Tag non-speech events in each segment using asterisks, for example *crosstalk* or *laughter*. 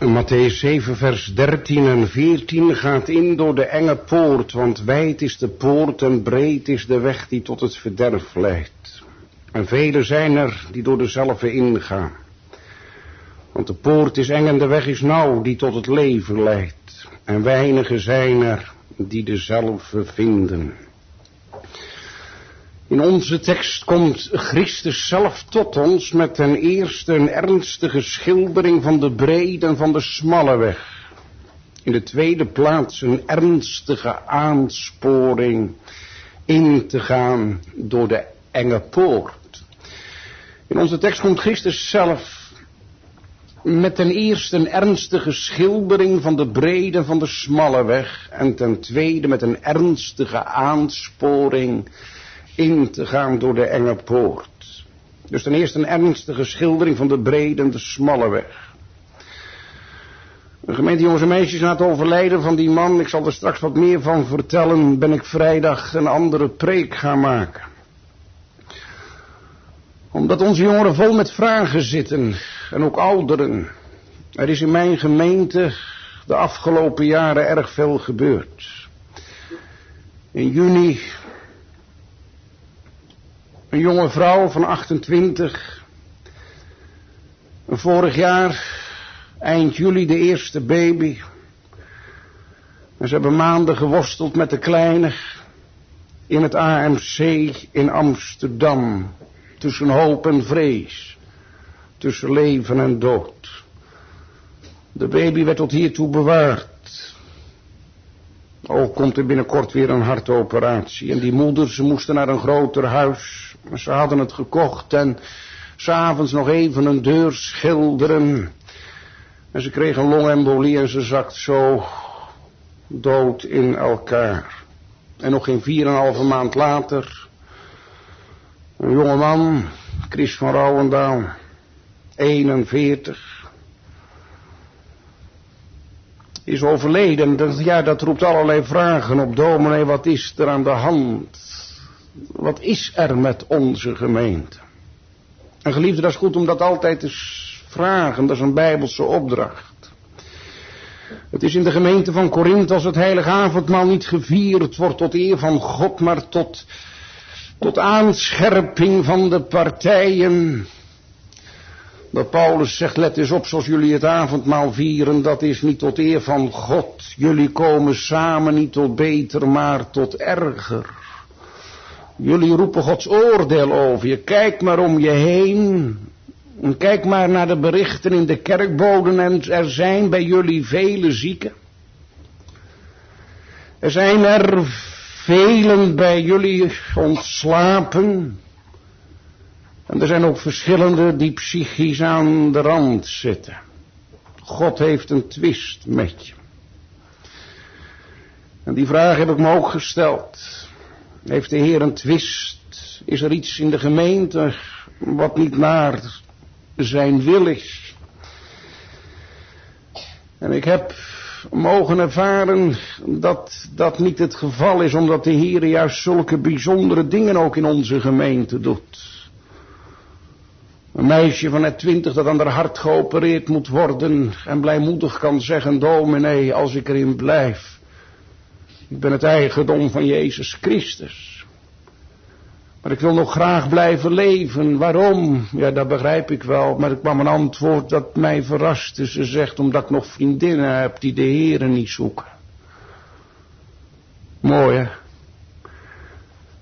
Matthäus 7, vers 13 en 14 gaat in door de enge poort, want wijd is de poort en breed is de weg die tot het verderf leidt. En vele zijn er die door dezelfde ingaan. Want de poort is eng en de weg is nauw die tot het leven leidt. En weinigen zijn er die dezelfde vinden. In onze tekst komt Christus zelf tot ons met ten eerste een ernstige schildering van de brede en van de smalle weg. In de tweede plaats een ernstige aansporing in te gaan door de enge poort. In onze tekst komt Christus zelf met ten eerste een ernstige schildering van de brede van de smalle weg en ten tweede met een ernstige aansporing in te gaan door de enge poort. Dus ten eerste een ernstige schildering van de brede en de smalle weg. De gemeente jongens en meisjes na het overlijden van die man, ik zal er straks wat meer van vertellen, ben ik vrijdag een andere preek gaan maken. Omdat onze jongeren vol met vragen zitten en ook ouderen. Er is in mijn gemeente de afgelopen jaren erg veel gebeurd. In juni een jonge vrouw van 28. Vorig jaar, eind juli, de eerste baby. En ze hebben maanden geworsteld met de kleine in het AMC in Amsterdam. Tussen hoop en vrees. Tussen leven en dood. De baby werd tot hiertoe bewaard. Ook komt er binnenkort weer een hartoperatie. En die moeder, ze moesten naar een groter huis. Ze hadden het gekocht en s'avonds nog even een deur schilderen. En ze kreeg een longembolie en ze zakt zo dood in elkaar. En nog geen vier en een halve maand later, een jonge man, Chris van Rouwendaal, 41, is overleden. Ja, dat roept allerlei vragen op. Dominee, wat is er aan de hand? Wat is er met onze gemeente? En geliefde, dat is goed om dat altijd te vragen. Dat is een bijbelse opdracht. Het is in de gemeente van Korinthe als het heilige avondmaal niet gevierd wordt tot eer van God, maar tot, tot aanscherping van de partijen. Dat Paulus zegt, let eens op zoals jullie het avondmaal vieren, dat is niet tot eer van God. Jullie komen samen niet tot beter, maar tot erger. Jullie roepen Gods oordeel over je. Kijk maar om je heen. En kijk maar naar de berichten in de kerkboden en er zijn bij jullie vele zieken. Er zijn er velen bij jullie ontslapen. En er zijn ook verschillende die psychisch aan de rand zitten. God heeft een twist met je. En die vraag heb ik me ook gesteld. Heeft de Heer een twist? Is er iets in de gemeente wat niet naar zijn wil is? En ik heb mogen ervaren dat dat niet het geval is, omdat de Heer juist zulke bijzondere dingen ook in onze gemeente doet. Een meisje van net twintig dat aan haar hart geopereerd moet worden en blijmoedig kan zeggen, dominee, als ik erin blijf, ik ben het eigendom van Jezus Christus. Maar ik wil nog graag blijven leven. Waarom? Ja, dat begrijp ik wel. Maar ik kwam een antwoord dat mij verraste. Ze zegt omdat ik nog vriendinnen heb die de heren niet zoeken. Mooi hè?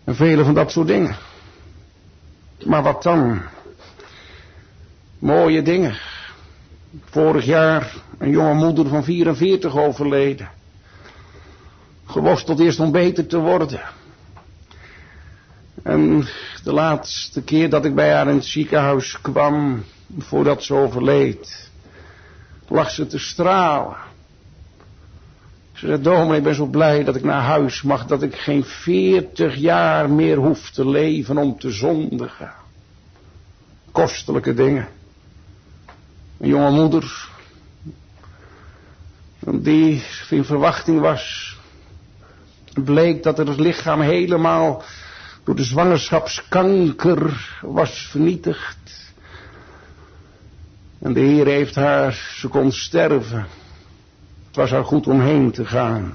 En vele van dat soort dingen. Maar wat dan? Mooie dingen. Vorig jaar een jonge moeder van 44 overleden geworsteld eerst om beter te worden. En de laatste keer dat ik bij haar in het ziekenhuis kwam, voordat ze overleed, lag ze te stralen. Ze zei, dominee, ik ben zo blij dat ik naar huis mag, dat ik geen veertig jaar meer hoef te leven om te zondigen. Kostelijke dingen. Een jonge moeder, die in verwachting was bleek dat het lichaam helemaal door de zwangerschapskanker was vernietigd. En de Heer heeft haar, ze kon sterven. Het was haar goed om heen te gaan.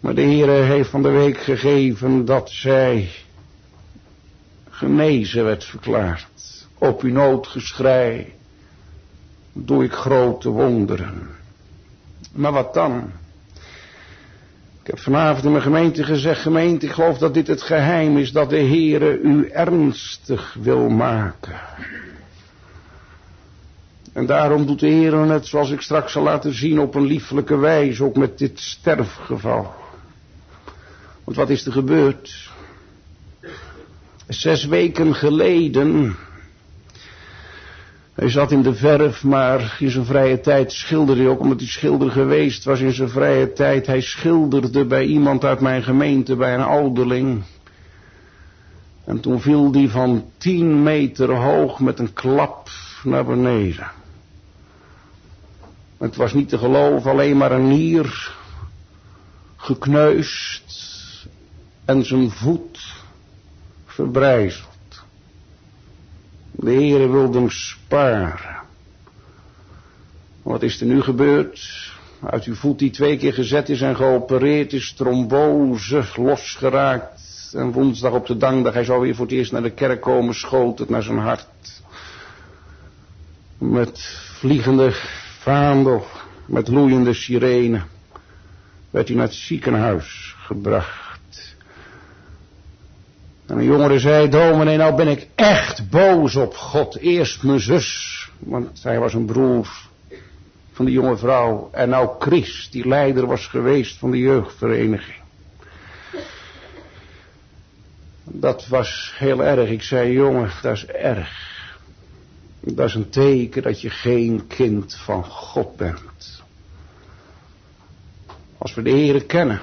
Maar de Heer heeft van de week gegeven dat zij genezen werd verklaard. Op uw noodgeschrei doe ik grote wonderen. Maar wat dan? Ik heb vanavond in mijn gemeente gezegd, gemeente, ik geloof dat dit het geheim is dat de Heere u ernstig wil maken. En daarom doet de Heer het, zoals ik straks zal laten zien, op een liefelijke wijze, ook met dit sterfgeval. Want wat is er gebeurd? Zes weken geleden hij zat in de verf, maar in zijn vrije tijd schilderde hij ook, omdat hij schilder geweest was in zijn vrije tijd. Hij schilderde bij iemand uit mijn gemeente, bij een ouderling. En toen viel die van tien meter hoog met een klap naar beneden. Het was niet te geloven, alleen maar een nier gekneusd en zijn voet verbrijzeld. De Heere wilde hem sparen. Wat is er nu gebeurd? Uit uw voet die twee keer gezet is en geopereerd is, trombose losgeraakt. En woensdag op de dankdag, hij zou weer voor het eerst naar de kerk komen, schoot het naar zijn hart. Met vliegende vaandel, met loeiende sirene, werd hij naar het ziekenhuis gebracht. En een jongere zei, dominee, nou ben ik echt boos op God. Eerst mijn zus, want zij was een broer van die jonge vrouw. En nou Chris, die leider was geweest van de jeugdvereniging. Dat was heel erg. Ik zei, jongen, dat is erg. Dat is een teken dat je geen kind van God bent. Als we de Heeren kennen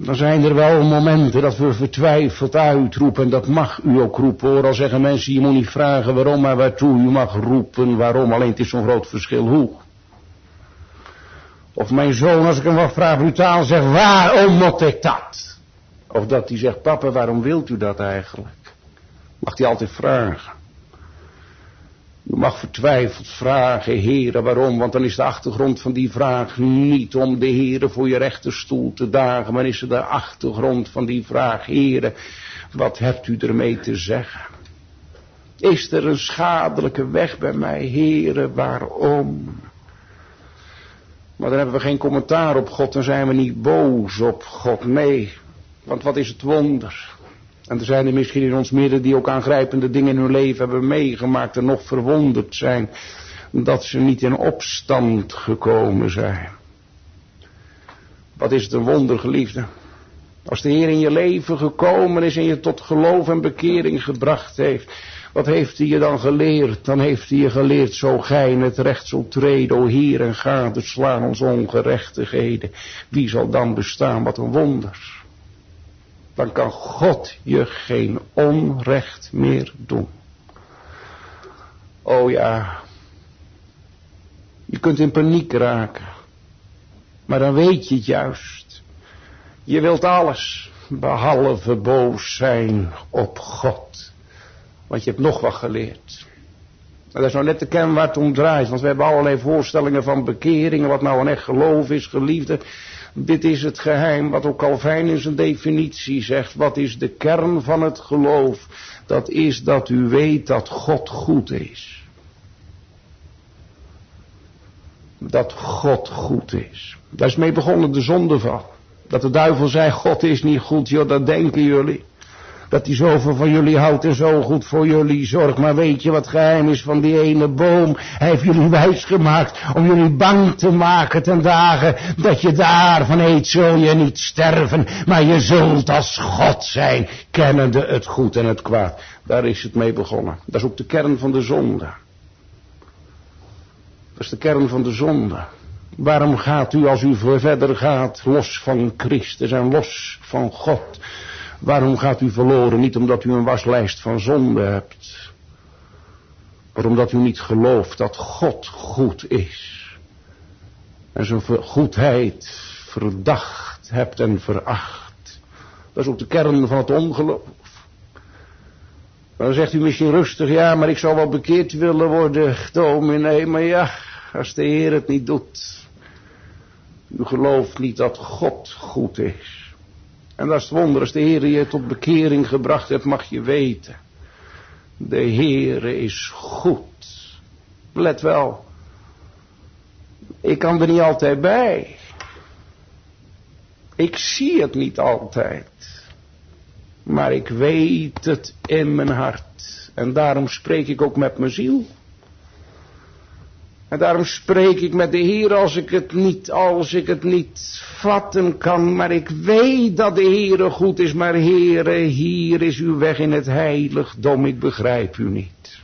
dan zijn er wel momenten dat we vertwijfeld uitroepen. En dat mag u ook roepen hoor. Al zeggen mensen, je moet niet vragen waarom, maar waartoe. U mag roepen waarom, alleen het is zo'n groot verschil hoe. Of mijn zoon, als ik hem wat vraag brutaal, zegt, waarom moet ik dat? Of dat hij zegt, papa, waarom wilt u dat eigenlijk? Mag hij altijd vragen. U mag vertwijfeld vragen, heren, waarom? Want dan is de achtergrond van die vraag niet om de heren voor je rechterstoel te dagen, maar is er de achtergrond van die vraag, heren, wat hebt u ermee te zeggen? Is er een schadelijke weg bij mij, heren, waarom? Maar dan hebben we geen commentaar op God, dan zijn we niet boos op God, nee. Want wat is het wonder? En er zijn er misschien in ons midden die ook aangrijpende dingen in hun leven hebben meegemaakt en nog verwonderd zijn dat ze niet in opstand gekomen zijn. Wat is het een wonder, geliefde? Als de Heer in je leven gekomen is en je tot geloof en bekering gebracht heeft, wat heeft hij je dan geleerd? Dan heeft hij je geleerd, zo gij in het recht zult treden, o Heer, en gadeslaan ons ongerechtigheden. Wie zal dan bestaan? Wat een wonder dan kan God je geen onrecht meer doen. Oh ja, je kunt in paniek raken, maar dan weet je het juist. Je wilt alles behalve boos zijn op God, want je hebt nog wat geleerd. En dat is nou net de kern waar het om draait, want we hebben allerlei voorstellingen van bekeringen, wat nou een echt geloof is, geliefde. Dit is het geheim wat ook Calvijn in zijn definitie zegt. Wat is de kern van het geloof? Dat is dat u weet dat God goed is. Dat God goed is. Daar is mee begonnen de zondeval. Dat de duivel zei, God is niet goed, joh, dat denken jullie. Dat hij zoveel van jullie houdt en zo goed voor jullie zorgt. Maar weet je wat geheim is van die ene boom? Hij heeft jullie wijs gemaakt om jullie bang te maken ten dagen dat je daarvan eet zul je niet sterven. Maar je zult als God zijn, kennende het goed en het kwaad. Daar is het mee begonnen. Dat is ook de kern van de zonde. Dat is de kern van de zonde. Waarom gaat u als u verder gaat los van Christus en los van God? Waarom gaat u verloren? Niet omdat u een waslijst van zonde hebt. Maar omdat u niet gelooft dat God goed is. En zijn goedheid verdacht hebt en veracht. Dat is ook de kern van het ongeloof. Dan zegt u misschien rustig, ja, maar ik zou wel bekeerd willen worden, dominee. Maar ja, als de Heer het niet doet. U gelooft niet dat God goed is. En dat is het wonder, als de Heer je tot bekering gebracht hebt, mag je weten. De Heer is goed. Let wel. Ik kan er niet altijd bij. Ik zie het niet altijd. Maar ik weet het in mijn hart. En daarom spreek ik ook met mijn ziel. En daarom spreek ik met de Heer als ik het niet, als ik het niet vatten kan. Maar ik weet dat de Heer goed is. Maar Heere, hier is uw weg in het heiligdom. Ik begrijp u niet.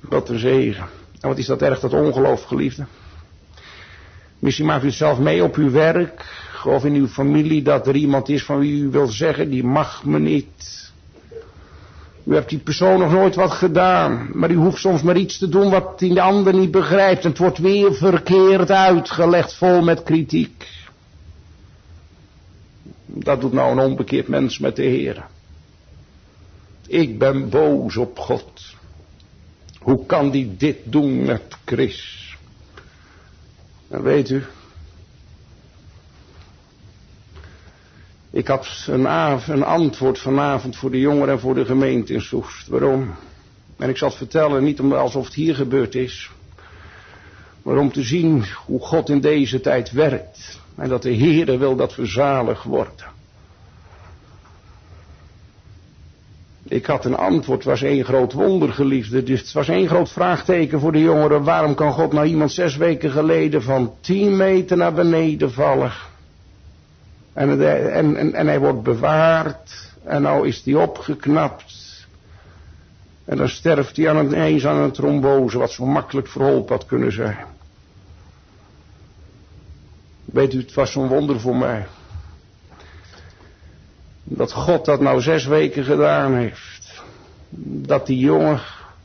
Wat een zegen. En wat is dat erg, dat ongeloof, geliefde? Misschien maakt u zelf mee op uw werk of in uw familie dat er iemand is van wie u wil zeggen, die mag me niet. U hebt die persoon nog nooit wat gedaan, maar u hoeft soms maar iets te doen wat die ander niet begrijpt. En het wordt weer verkeerd uitgelegd, vol met kritiek. Dat doet nou een onbekeerd mens met de Heer. Ik ben boos op God. Hoe kan die dit doen met Chris? Weet u, ik had een, een, antwoord vanavond voor de jongeren en voor de gemeente in Soest. Waarom? En ik zal het vertellen, niet alsof het hier gebeurd is, maar om te zien hoe God in deze tijd werkt. En dat de Heere wil dat we zalig worden. Ik had een antwoord, was één groot wonder, geliefde. Dus het was één groot vraagteken voor de jongeren. Waarom kan God nou iemand zes weken geleden van tien meter naar beneden vallen? En, en, en, en hij wordt bewaard. En nou is hij opgeknapt. En dan sterft hij aan een, eens aan een trombose, wat zo makkelijk verholpen had kunnen zijn. Weet u, het was zo'n wonder voor mij. Dat God dat nou zes weken gedaan heeft. Dat die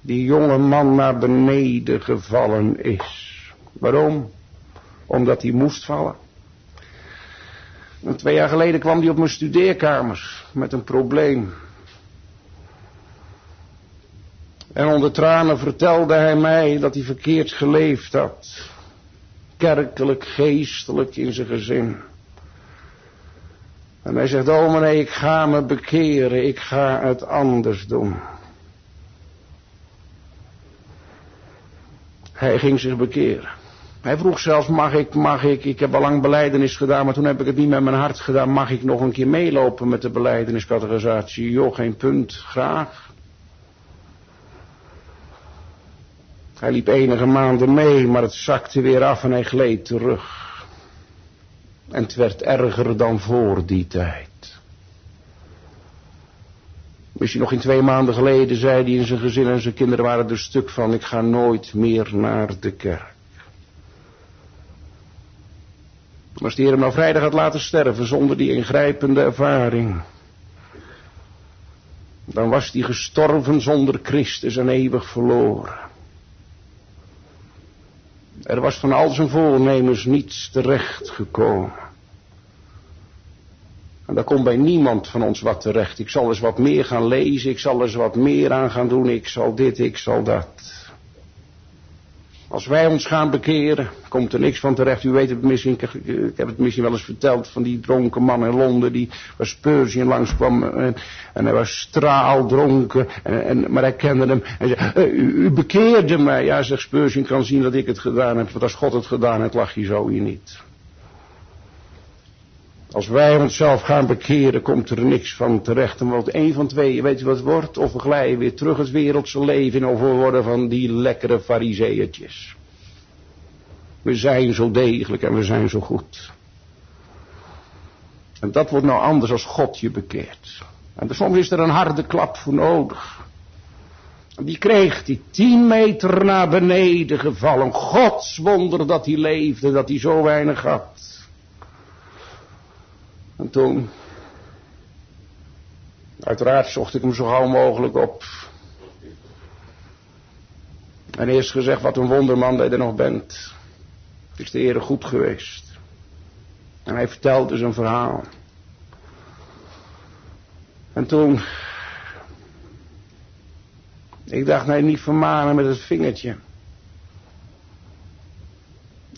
die jonge man naar beneden gevallen is. Waarom? Omdat hij moest vallen. En twee jaar geleden kwam hij op mijn studeerkamer met een probleem. En onder tranen vertelde hij mij dat hij verkeerd geleefd had. Kerkelijk, geestelijk in zijn gezin. En hij zegt, oh meneer, ik ga me bekeren, ik ga het anders doen. Hij ging zich bekeren. Hij vroeg zelfs, mag ik, mag ik, ik heb al lang beleidenis gedaan, maar toen heb ik het niet met mijn hart gedaan, mag ik nog een keer meelopen met de beleideniscategorisatie? Joh, geen punt, graag. Hij liep enige maanden mee, maar het zakte weer af en hij gleed terug. En het werd erger dan voor die tijd. Misschien nog in twee maanden geleden zei hij in zijn gezin en zijn kinderen waren er stuk van, ik ga nooit meer naar de kerk. Als de Heer hem nou vrijdag had laten sterven zonder die ingrijpende ervaring. Dan was hij gestorven zonder Christus en eeuwig verloren. Er was van al zijn voornemens niets terecht gekomen. En daar komt bij niemand van ons wat terecht. Ik zal eens wat meer gaan lezen, ik zal eens wat meer aan gaan doen, ik zal dit, ik zal dat. Als wij ons gaan bekeren, komt er niks van terecht. U weet het misschien, ik heb het misschien wel eens verteld van die dronken man in Londen die waar Spurgeon langskwam en, en hij was straaldronken, en, en, maar hij kende hem en zei, eh, u, u, bekeerde mij. Ja, zegt Spurgeon, kan zien dat ik het gedaan heb, want als God het gedaan heeft, lag je zo hier niet. Als wij onszelf gaan bekeren, komt er niks van terecht. En wat een van twee, weet je wat het wordt? Of we glijden weer terug het wereldse leven of we worden van die lekkere fariseertjes. We zijn zo degelijk en we zijn zo goed. En dat wordt nou anders als God je bekeert. En soms is er een harde klap voor nodig. Die kreeg die tien meter naar beneden gevallen. Gods wonder dat hij leefde, dat hij zo weinig had. En toen, uiteraard zocht ik hem zo gauw mogelijk op. En eerst gezegd, wat een wonderman dat je er nog bent. Het is de Heer goed geweest. En hij vertelde zijn verhaal. En toen, ik dacht, nee, niet vermanen met het vingertje.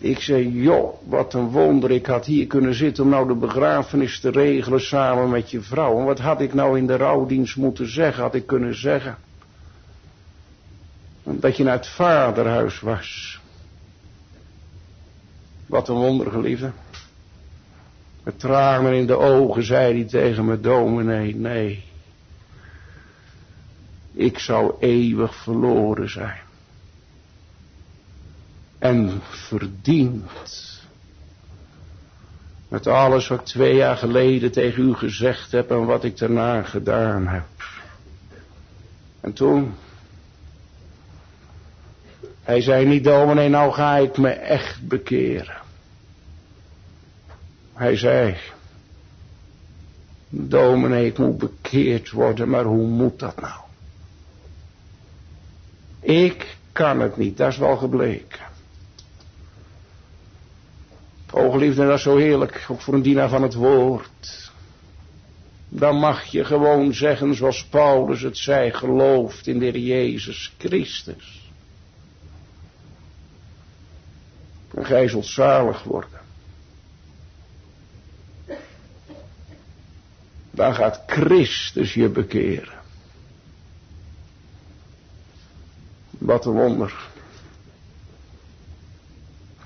Ik zei, joh, wat een wonder, ik had hier kunnen zitten om nou de begrafenis te regelen samen met je vrouw. En wat had ik nou in de rouwdienst moeten zeggen, had ik kunnen zeggen. Dat je naar het vaderhuis was. Wat een wonder, geliefde. Met tranen in de ogen zei hij tegen me, dominee, nee. Ik zou eeuwig verloren zijn. En verdiend. Met alles wat ik twee jaar geleden tegen u gezegd heb en wat ik daarna gedaan heb. En toen. Hij zei niet, dominee, nou ga ik me echt bekeren. Hij zei, dominee, ik moet bekeerd worden, maar hoe moet dat nou? Ik kan het niet, dat is wel gebleken. O geliefde, dat is zo heerlijk, ook voor een dienaar van het woord. Dan mag je gewoon zeggen zoals Paulus het zei, gelooft in de Jezus Christus. En gij zult zalig worden. Dan gaat Christus je bekeren. Wat een wonder.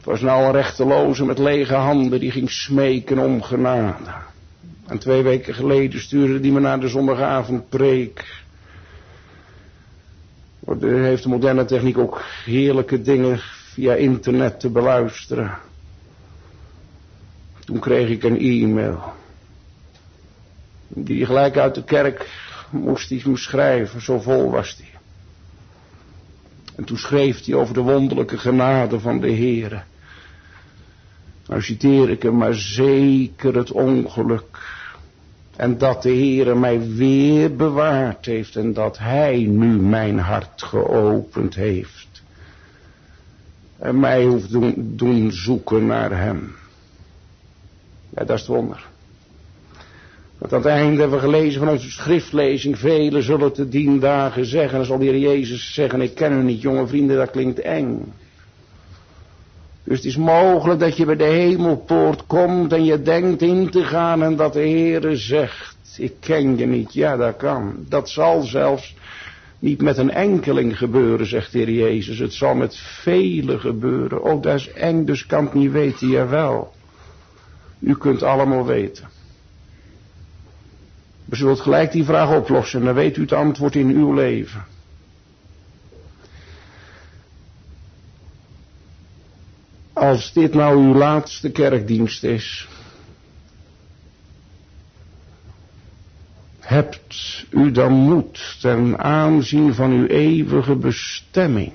Het was nou een rechteloze met lege handen die ging smeken om genade. En twee weken geleden stuurde die me naar de zondagavond preek. Er heeft de moderne techniek ook heerlijke dingen via internet te beluisteren. Toen kreeg ik een e-mail. Die gelijk uit de kerk moest hij schrijven, zo vol was hij. En toen schreef hij over de wonderlijke genade van de Heere. Nou citeer ik hem, maar zeker het ongeluk. En dat de Heere mij weer bewaard heeft en dat Hij nu mijn hart geopend heeft. En mij hoeft doen, doen zoeken naar Hem. Ja, dat is het wonder. Want aan het einde hebben we gelezen van onze schriftlezing. Velen zullen te dien dagen zeggen. Dan zal de Heer Jezus zeggen. Ik ken u niet jonge vrienden. Dat klinkt eng. Dus het is mogelijk dat je bij de hemelpoort komt. En je denkt in te gaan. En dat de Heer zegt. Ik ken je niet. Ja dat kan. Dat zal zelfs niet met een enkeling gebeuren zegt de Heer Jezus. Het zal met velen gebeuren. Oh dat is eng dus kan het niet weten. Jawel. U kunt allemaal weten. U zult gelijk die vraag oplossen en dan weet u het antwoord in uw leven. Als dit nou uw laatste kerkdienst is, hebt u dan moed ten aanzien van uw eeuwige bestemming?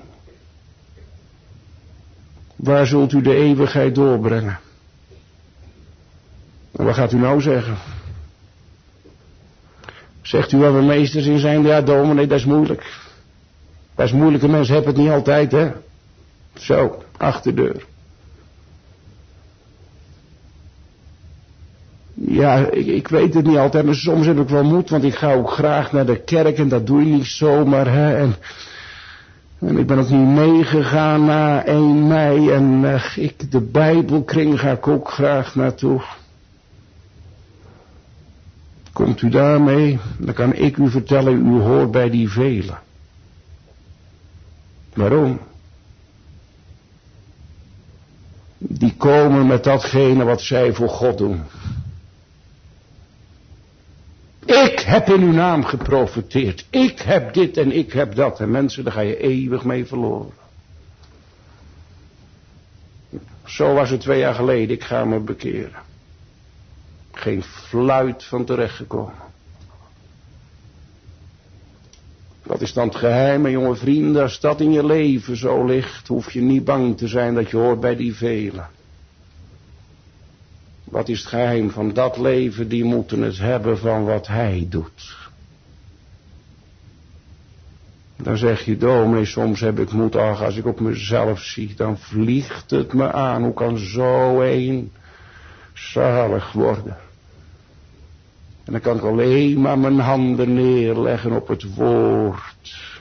Waar zult u de eeuwigheid doorbrengen? En wat gaat u nou zeggen? Zegt u waar we meesters in zijn? Ja, dominee, dat is moeilijk. Dat is moeilijke mensen hebben het niet altijd, hè? Zo, achterdeur. Ja, ik, ik, weet het niet altijd, maar soms heb ik wel moed, want ik ga ook graag naar de kerk en dat doe je niet zomaar, hè. En, en ik ben ook niet meegegaan na 1 mei en uh, ik, de Bijbelkring ga ik ook graag naartoe. Komt u daarmee, dan kan ik u vertellen, u hoort bij die velen. Waarom? Die komen met datgene wat zij voor God doen. Ik heb in uw naam geprofiteerd. Ik heb dit en ik heb dat. En mensen, daar ga je eeuwig mee verloren. Zo was het twee jaar geleden. Ik ga me bekeren. Geen fluit van terechtgekomen. Wat is dan het geheim, jonge vrienden? Als dat in je leven zo ligt, hoef je niet bang te zijn dat je hoort bij die velen. Wat is het geheim van dat leven? Die moeten het hebben van wat hij doet. Dan zeg je, dominee, soms heb ik moed, ach, als ik op mezelf zie, dan vliegt het me aan. Hoe kan zo een zalig worden? En dan kan ik alleen maar mijn handen neerleggen op het woord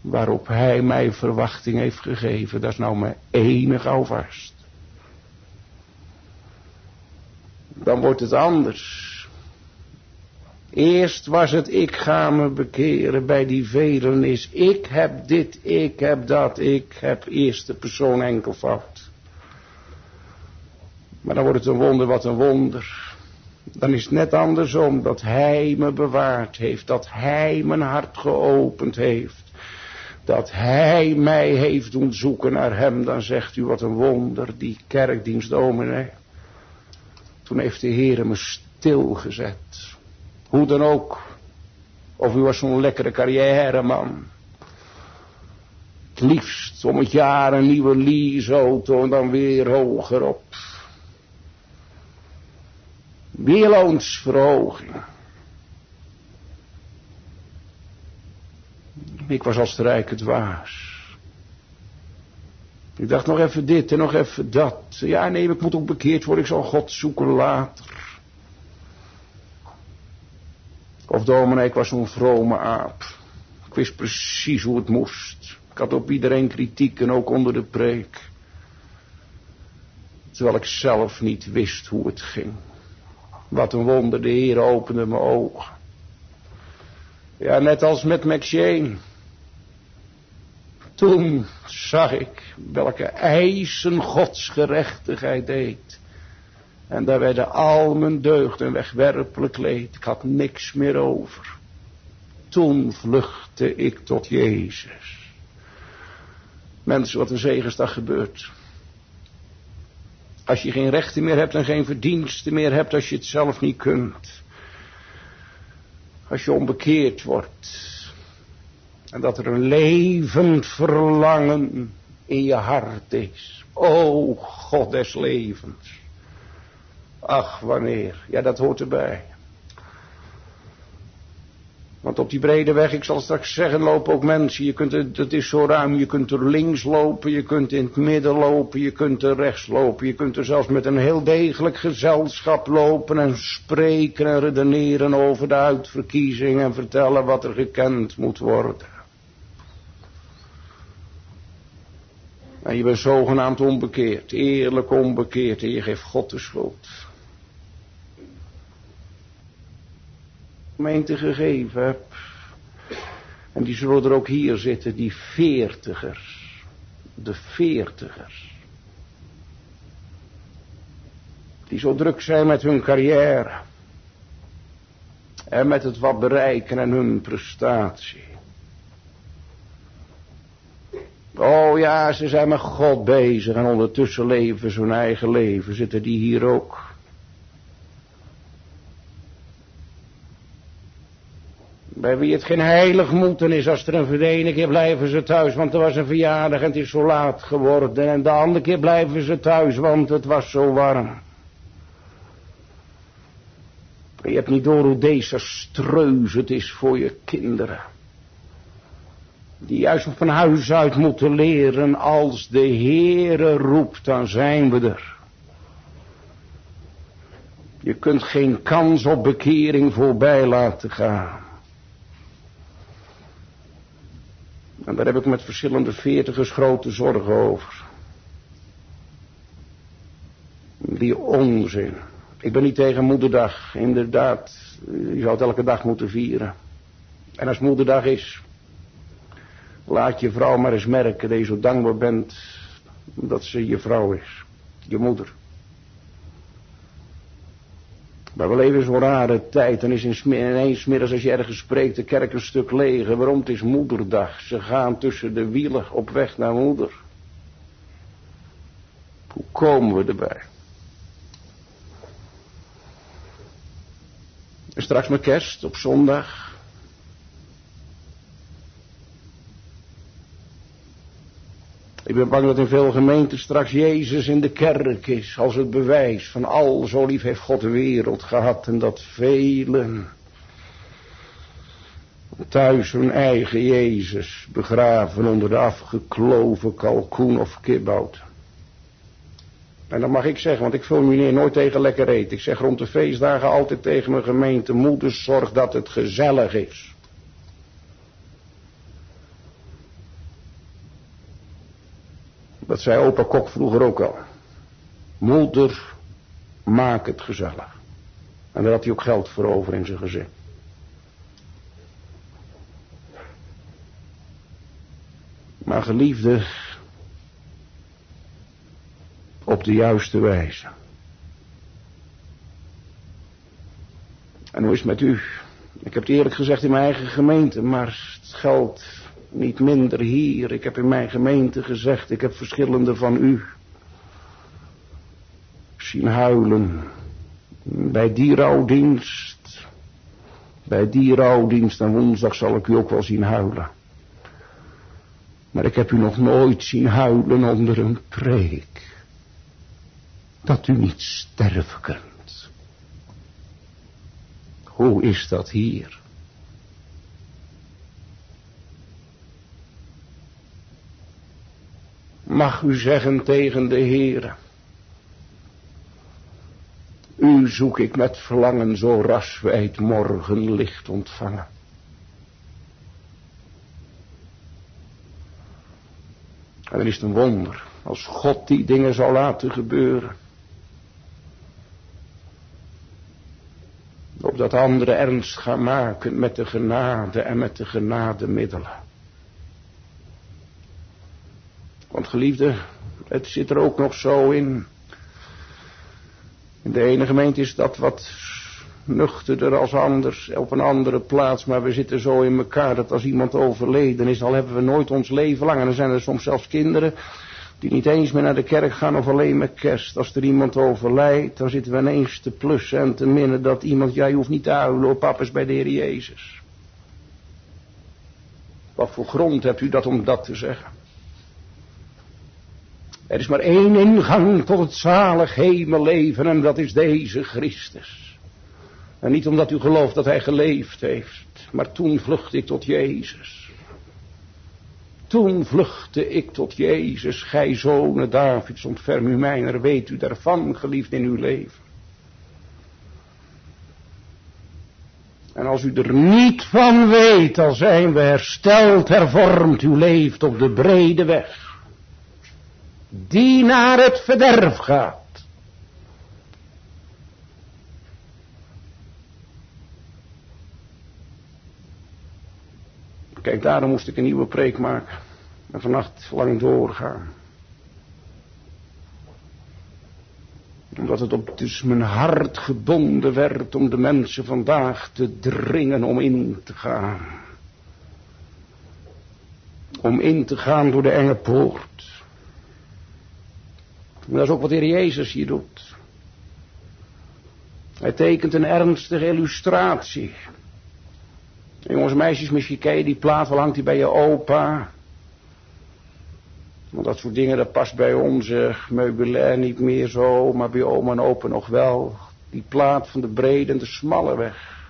waarop hij mij verwachting heeft gegeven. Dat is nou mijn enige alvast. Dan wordt het anders. Eerst was het ik ga me bekeren bij die velen is ik heb dit, ik heb dat, ik heb eerste persoon enkelvoud. Maar dan wordt het een wonder wat een wonder. Dan is het net andersom dat hij me bewaard heeft, dat hij mijn hart geopend heeft. Dat hij mij heeft doen zoeken naar hem, dan zegt u wat een wonder, die kerkdienst dominee. Toen heeft de Heer me stilgezet. Hoe dan ook. Of u was zo'n lekkere carrière man. Het liefst om het jaar een nieuwe leaseauto en dan weer hoger op. Weerloonsverhoging. Ik was als de rijke dwaas. Ik dacht nog even dit en nog even dat. Ja, nee, ik moet ook bekeerd worden. Ik zal God zoeken later. Of dominee, ik was zo'n vrome aap. Ik wist precies hoe het moest. Ik had op iedereen kritiek en ook onder de preek. Terwijl ik zelf niet wist hoe het ging. Wat een wonder, de Heer opende mijn ogen. Ja, net als met McShane. Toen zag ik welke eisen Gods gerechtigheid deed. En daar werden al mijn deugden wegwerpelijk leed. Ik had niks meer over. Toen vluchtte ik tot Jezus. Mensen, wat een zegensdag gebeurt. Als je geen rechten meer hebt en geen verdiensten meer hebt als je het zelf niet kunt. Als je onbekeerd wordt. En dat er een levend verlangen in je hart is. O God des levens. Ach, wanneer? Ja, dat hoort erbij. Want op die brede weg, ik zal straks zeggen, lopen ook mensen. Je kunt het is zo ruim, je kunt er links lopen, je kunt in het midden lopen, je kunt er rechts lopen. Je kunt er zelfs met een heel degelijk gezelschap lopen en spreken en redeneren over de uitverkiezing en vertellen wat er gekend moet worden. En je bent zogenaamd onbekeerd, eerlijk onbekeerd en je geeft God de schuld. gemeente gegeven heb. En die zullen er ook hier zitten, die veertigers. De veertigers. Die zo druk zijn met hun carrière. En met het wat bereiken en hun prestatie. Oh ja, ze zijn met God bezig en ondertussen leven ze hun eigen leven. Zitten die hier ook? Bij wie het geen heilig moeten is, als er een ene keer blijven ze thuis, want er was een verjaardag en het is zo laat geworden. En de andere keer blijven ze thuis, want het was zo warm. Je hebt niet door hoe deze streus het is voor je kinderen. Die juist van huis uit moeten leren, als de Heere roept, dan zijn we er. Je kunt geen kans op bekering voorbij laten gaan. En daar heb ik met verschillende veertigers grote zorgen over. Die onzin. Ik ben niet tegen moederdag. Inderdaad, je zou het elke dag moeten vieren. En als moederdag is, laat je vrouw maar eens merken dat je zo dankbaar bent dat ze je vrouw is. Je moeder. Maar we leven zo'n rare tijd. Dan is ineens middags als je ergens spreekt de kerk een stuk leeg. Waarom? Het is moederdag. Ze gaan tussen de wielen op weg naar moeder. Hoe komen we erbij? En straks met kerst op zondag. Ik ben bang dat in veel gemeenten straks Jezus in de kerk is als het bewijs van al zo lief heeft God de wereld gehad en dat velen thuis hun eigen Jezus begraven onder de afgekloven kalkoen of kibbout. En dat mag ik zeggen, want ik fulmineer nooit tegen lekker eten. Ik zeg rond de feestdagen altijd tegen mijn gemeente, moeders, zorg dat het gezellig is. Dat zei opa Kok vroeger ook al. Moeder, maak het gezellig. En daar had hij ook geld voor over in zijn gezin. Maar geliefde, op de juiste wijze. En hoe is het met u? Ik heb het eerlijk gezegd in mijn eigen gemeente, maar het geldt niet minder hier. Ik heb in mijn gemeente gezegd, ik heb verschillende van u zien huilen. Bij die rouwdienst, bij die rouwdienst en woensdag zal ik u ook wel zien huilen. Maar ik heb u nog nooit zien huilen onder een preek. Dat u niet sterven kunt. Hoe is dat hier? Mag u zeggen tegen de Heer. U zoek ik met verlangen zo ras wij het morgenlicht ontvangen. En dan is het een wonder als God die dingen zou laten gebeuren. Opdat anderen ernst gaan maken met de genade en met de genademiddelen. Want geliefde, het zit er ook nog zo in. In de ene gemeente is dat wat nuchterder als anders, op een andere plaats. Maar we zitten zo in elkaar dat als iemand overleden is, al hebben we nooit ons leven lang. En dan zijn er soms zelfs kinderen die niet eens meer naar de kerk gaan of alleen met kerst. Als er iemand overlijdt, dan zitten we ineens te plussen en te minnen dat iemand, jij hoeft niet te huilen, op papa is bij de Heer Jezus. Wat voor grond hebt u dat om dat te zeggen? Er is maar één ingang tot het zalig hemelleven en dat is deze Christus. En niet omdat u gelooft dat hij geleefd heeft, maar toen vluchtte ik tot Jezus. Toen vluchtte ik tot Jezus, gij zonen Davids, ontferm u mijner, weet u daarvan, geliefd in uw leven. En als u er niet van weet, dan zijn we hersteld, hervormd, u leeft op de brede weg die naar het verderf gaat. Kijk, daarom moest ik een nieuwe preek maken. En vannacht lang doorgaan. Omdat het op dus mijn hart gebonden werd om de mensen vandaag te dringen om in te gaan. Om in te gaan door de enge poort. En dat is ook wat de Heer Jezus hier doet. Hij tekent een ernstige illustratie. jongens en meisjes, misschien ken die plaat, wel hangt die bij je opa. Want dat soort dingen, dat past bij onze meubilair niet meer zo, maar bij oma en opa nog wel. Die plaat van de brede en de smalle weg.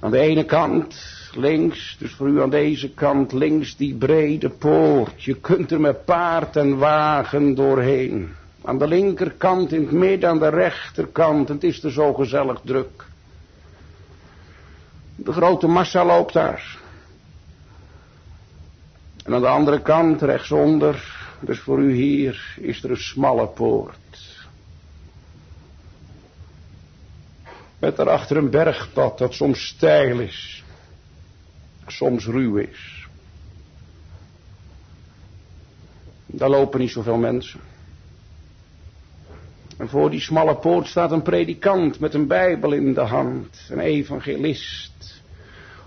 Aan de ene kant links, dus voor u aan deze kant links die brede poort. Je kunt er met paard en wagen doorheen. Aan de linkerkant, in het midden, aan de rechterkant. Het is er zo gezellig druk. De grote massa loopt daar. En aan de andere kant, rechtsonder, dus voor u hier, is er een smalle poort. Met daarachter een bergpad dat soms steil is soms ruw is. Daar lopen niet zoveel mensen. En voor die smalle poort staat een predikant met een bijbel in de hand, een evangelist,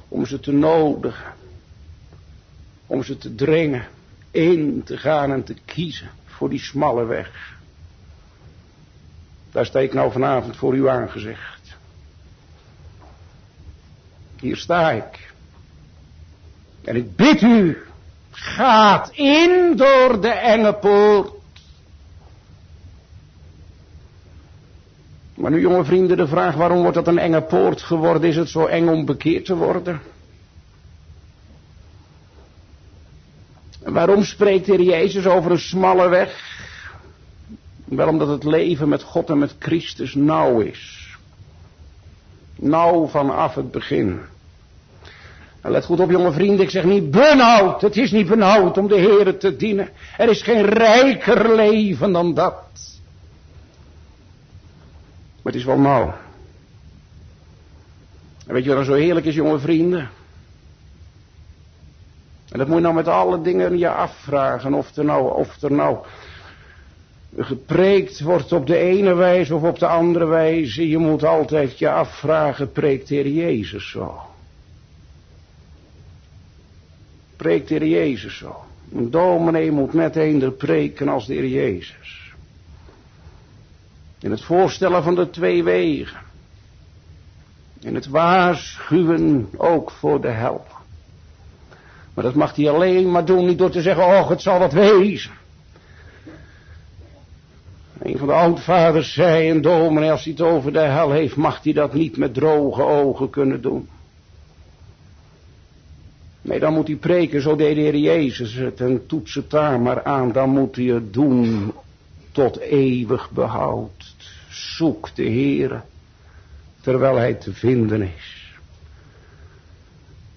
om ze te nodigen, om ze te dringen in te gaan en te kiezen voor die smalle weg. Daar sta ik nou vanavond voor u aangezicht. Hier sta ik. En ik bid u, gaat in door de enge poort. Maar nu jonge vrienden, de vraag waarom wordt dat een enge poort geworden? Is het zo eng om bekeerd te worden? Waarom spreekt de Jezus over een smalle weg? Wel omdat het leven met God en met Christus nauw is. Nauw vanaf het begin. En let goed op jonge vrienden, ik zeg niet benauwd. Het is niet benauwd om de Heer te dienen. Er is geen rijker leven dan dat. Maar het is wel nauw. En weet je wat er zo heerlijk is, jonge vrienden? En dat moet je nou met alle dingen je afvragen. Of er nou, of er nou gepreekt wordt op de ene wijze of op de andere wijze. Je moet altijd je afvragen, preekt de Jezus zo? Preekt de Heer Jezus zo? Een dominee moet net eender preken als de Heer Jezus. In het voorstellen van de twee wegen. In het waarschuwen ook voor de hel. Maar dat mag hij alleen maar doen, niet door te zeggen, oh het zal wat wezen. Een van de oudvaders zei, een dominee als hij het over de hel heeft, mag hij dat niet met droge ogen kunnen doen. Nee, dan moet hij preken, zo deed de Heer Jezus het en toets het daar maar aan. Dan moet hij het doen tot eeuwig behoud. Zoek de Heer, terwijl hij te vinden is.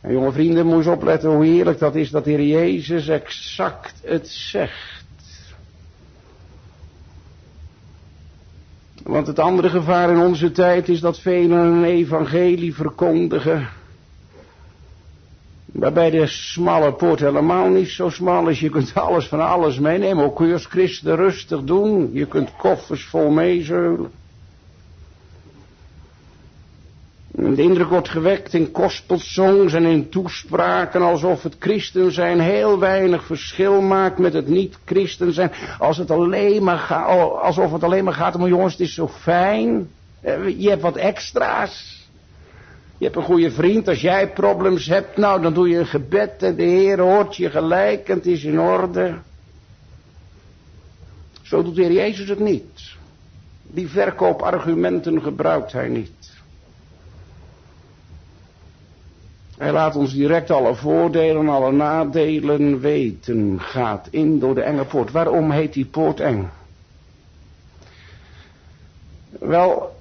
En jonge vrienden, moet eens opletten hoe heerlijk dat is dat de Heer Jezus exact het zegt. Want het andere gevaar in onze tijd is dat velen een evangelie verkondigen. Waarbij de smalle poort helemaal niet zo smal is. Je kunt alles van alles meenemen. Ook kun je als christen rustig doen. Je kunt koffers vol meezeulen. De indruk wordt gewekt in gospelsongs en in toespraken alsof het christen zijn heel weinig verschil maakt met het niet christen zijn. Als het alleen maar oh, alsof het alleen maar gaat om jongens, het is zo fijn. Eh, je hebt wat extra's. Je hebt een goede vriend, als jij problems hebt, nou dan doe je een gebed en de Heer hoort je gelijk en het is in orde. Zo doet de Heer Jezus het niet. Die verkoopargumenten gebruikt hij niet. Hij laat ons direct alle voordelen, alle nadelen weten. Gaat in door de enge poort. Waarom heet die poort eng? Wel,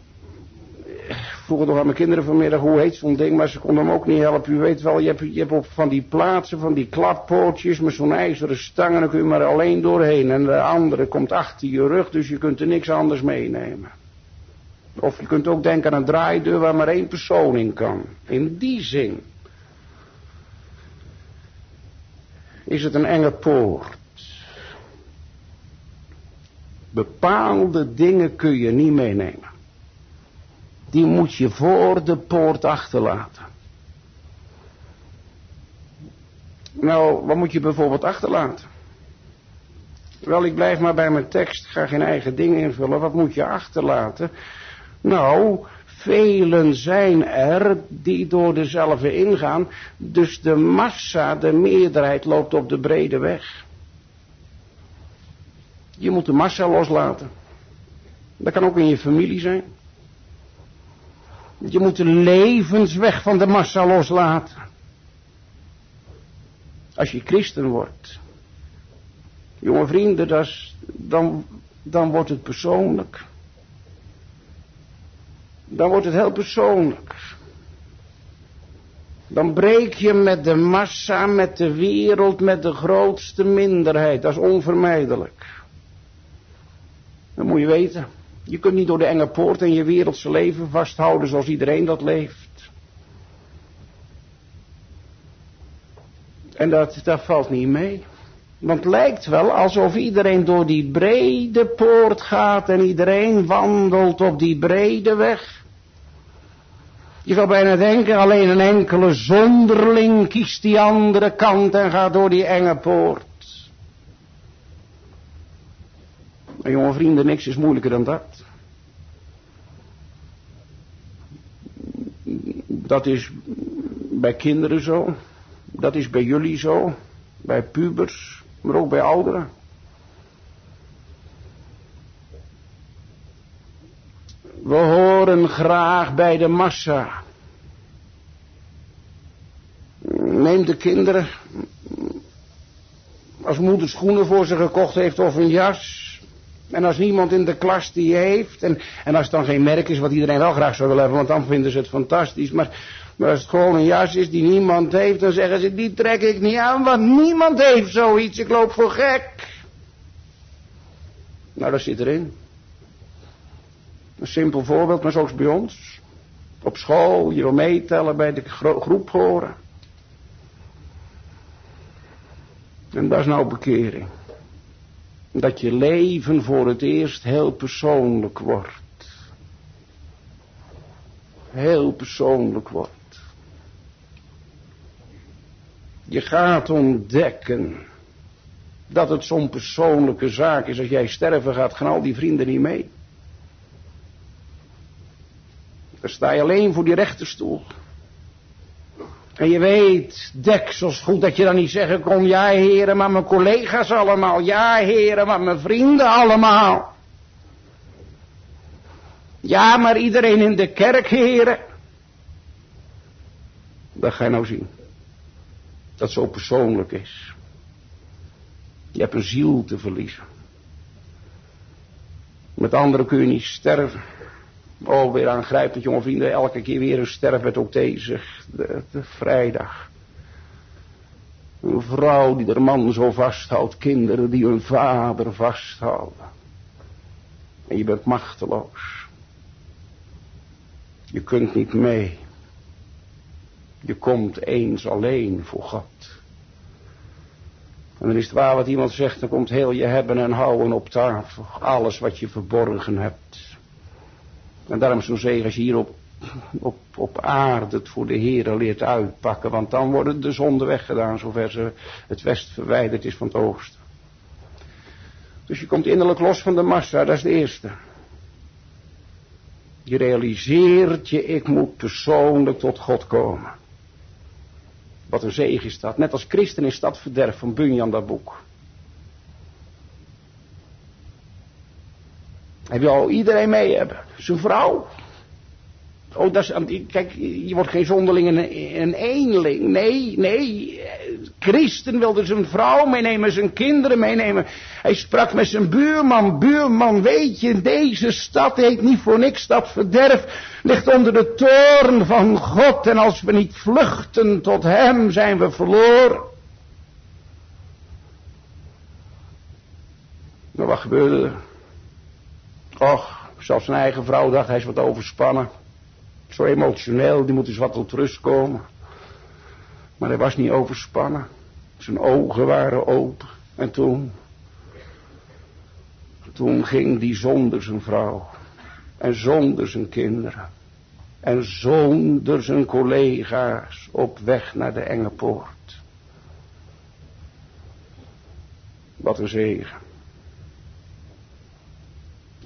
vroeg nog aan mijn kinderen vanmiddag hoe heet zo'n ding, maar ze konden hem ook niet helpen. U weet wel, je hebt, je hebt op van die plaatsen, van die klappoortjes met zo'n ijzeren stang en dan kun je maar alleen doorheen. En de andere komt achter je rug, dus je kunt er niks anders meenemen. Of je kunt ook denken aan een draaideur waar maar één persoon in kan. In die zin. is het een enge poort. Bepaalde dingen kun je niet meenemen. Die moet je voor de poort achterlaten. Nou, wat moet je bijvoorbeeld achterlaten? Wel, ik blijf maar bij mijn tekst, ga geen eigen dingen invullen. Wat moet je achterlaten? Nou, Velen zijn er die door dezelfde ingaan. Dus de massa, de meerderheid loopt op de brede weg. Je moet de massa loslaten. Dat kan ook in je familie zijn. Je moet de levensweg van de massa loslaten. Als je christen wordt. Jonge vrienden, dat dan, dan wordt het persoonlijk dan wordt het heel persoonlijk. Dan breek je met de massa, met de wereld, met de grootste minderheid. Dat is onvermijdelijk. Dat moet je weten. Je kunt niet door de enge poort in je wereldse leven vasthouden zoals iedereen dat leeft. En dat, dat valt niet mee. Want het lijkt wel alsof iedereen door die brede poort gaat en iedereen wandelt op die brede weg. Je zou bijna denken, alleen een enkele zonderling kiest die andere kant en gaat door die enge poort. Maar jonge vrienden, niks is moeilijker dan dat. Dat is bij kinderen zo. Dat is bij jullie zo. Bij pubers, maar ook bij ouderen. We horen graag bij de massa. Neem de kinderen. Als moeder schoenen voor ze gekocht heeft of een jas. En als niemand in de klas die heeft. En, en als het dan geen merk is wat iedereen wel graag zou willen hebben. Want dan vinden ze het fantastisch. Maar, maar als het gewoon een jas is die niemand heeft. Dan zeggen ze die trek ik niet aan. Want niemand heeft zoiets. Ik loop voor gek. Nou dat zit erin. Een simpel voorbeeld. Maar zoals bij ons. Op school. Je wil meetellen bij de groep horen. En dat is nou bekering. Dat je leven voor het eerst heel persoonlijk wordt. Heel persoonlijk wordt. Je gaat ontdekken dat het zo'n persoonlijke zaak is. Als jij sterven gaat, gaan al die vrienden niet mee. Dan sta je alleen voor die rechterstoel. En je weet, deksels goed dat je dan niet zeggen kon, ja heren, maar mijn collega's allemaal. Ja heren, maar mijn vrienden allemaal. Ja, maar iedereen in de kerk, heren. Dat ga je nou zien. Dat zo persoonlijk is. Je hebt een ziel te verliezen. Met anderen kun je niet sterven. Oh, weer aangrijpend, jonge vrienden. Elke keer weer een sterfbed ook deze de, vrijdag. Een vrouw die haar man zo vasthoudt. Kinderen die hun vader vasthouden. En je bent machteloos. Je kunt niet mee. Je komt eens alleen voor God. En dan is het waar wat iemand zegt, dan komt heel je hebben en houden op tafel. Alles wat je verborgen hebt. En daarom zo'n zegen als je hier op, op, op aarde het voor de Heer leert uitpakken. Want dan worden de zonden weggedaan zover ze het west verwijderd is van het oosten. Dus je komt innerlijk los van de massa, dat is de eerste. Je realiseert je, ik moet persoonlijk tot God komen. Wat een zegen is dat. Net als christen is dat verderf van Bunyan dat boek. Hij wil iedereen mee hebben. Zijn vrouw. Oh, dat is, kijk, je wordt geen zonderling en een eenling. Nee, nee. Christen wilde zijn vrouw meenemen, zijn kinderen meenemen. Hij sprak met zijn buurman. Buurman, weet je, deze stad heet niet voor niks stad verderf. Ligt onder de toorn van God. En als we niet vluchten tot hem, zijn we verloren. Maar wat gebeurde er? Och, zelfs zijn eigen vrouw dacht, hij is wat overspannen. Zo emotioneel, die moet eens wat tot rust komen. Maar hij was niet overspannen. Zijn ogen waren open. En toen, toen ging die zonder zijn vrouw. En zonder zijn kinderen. En zonder zijn collega's op weg naar de enge poort. Wat een zegen.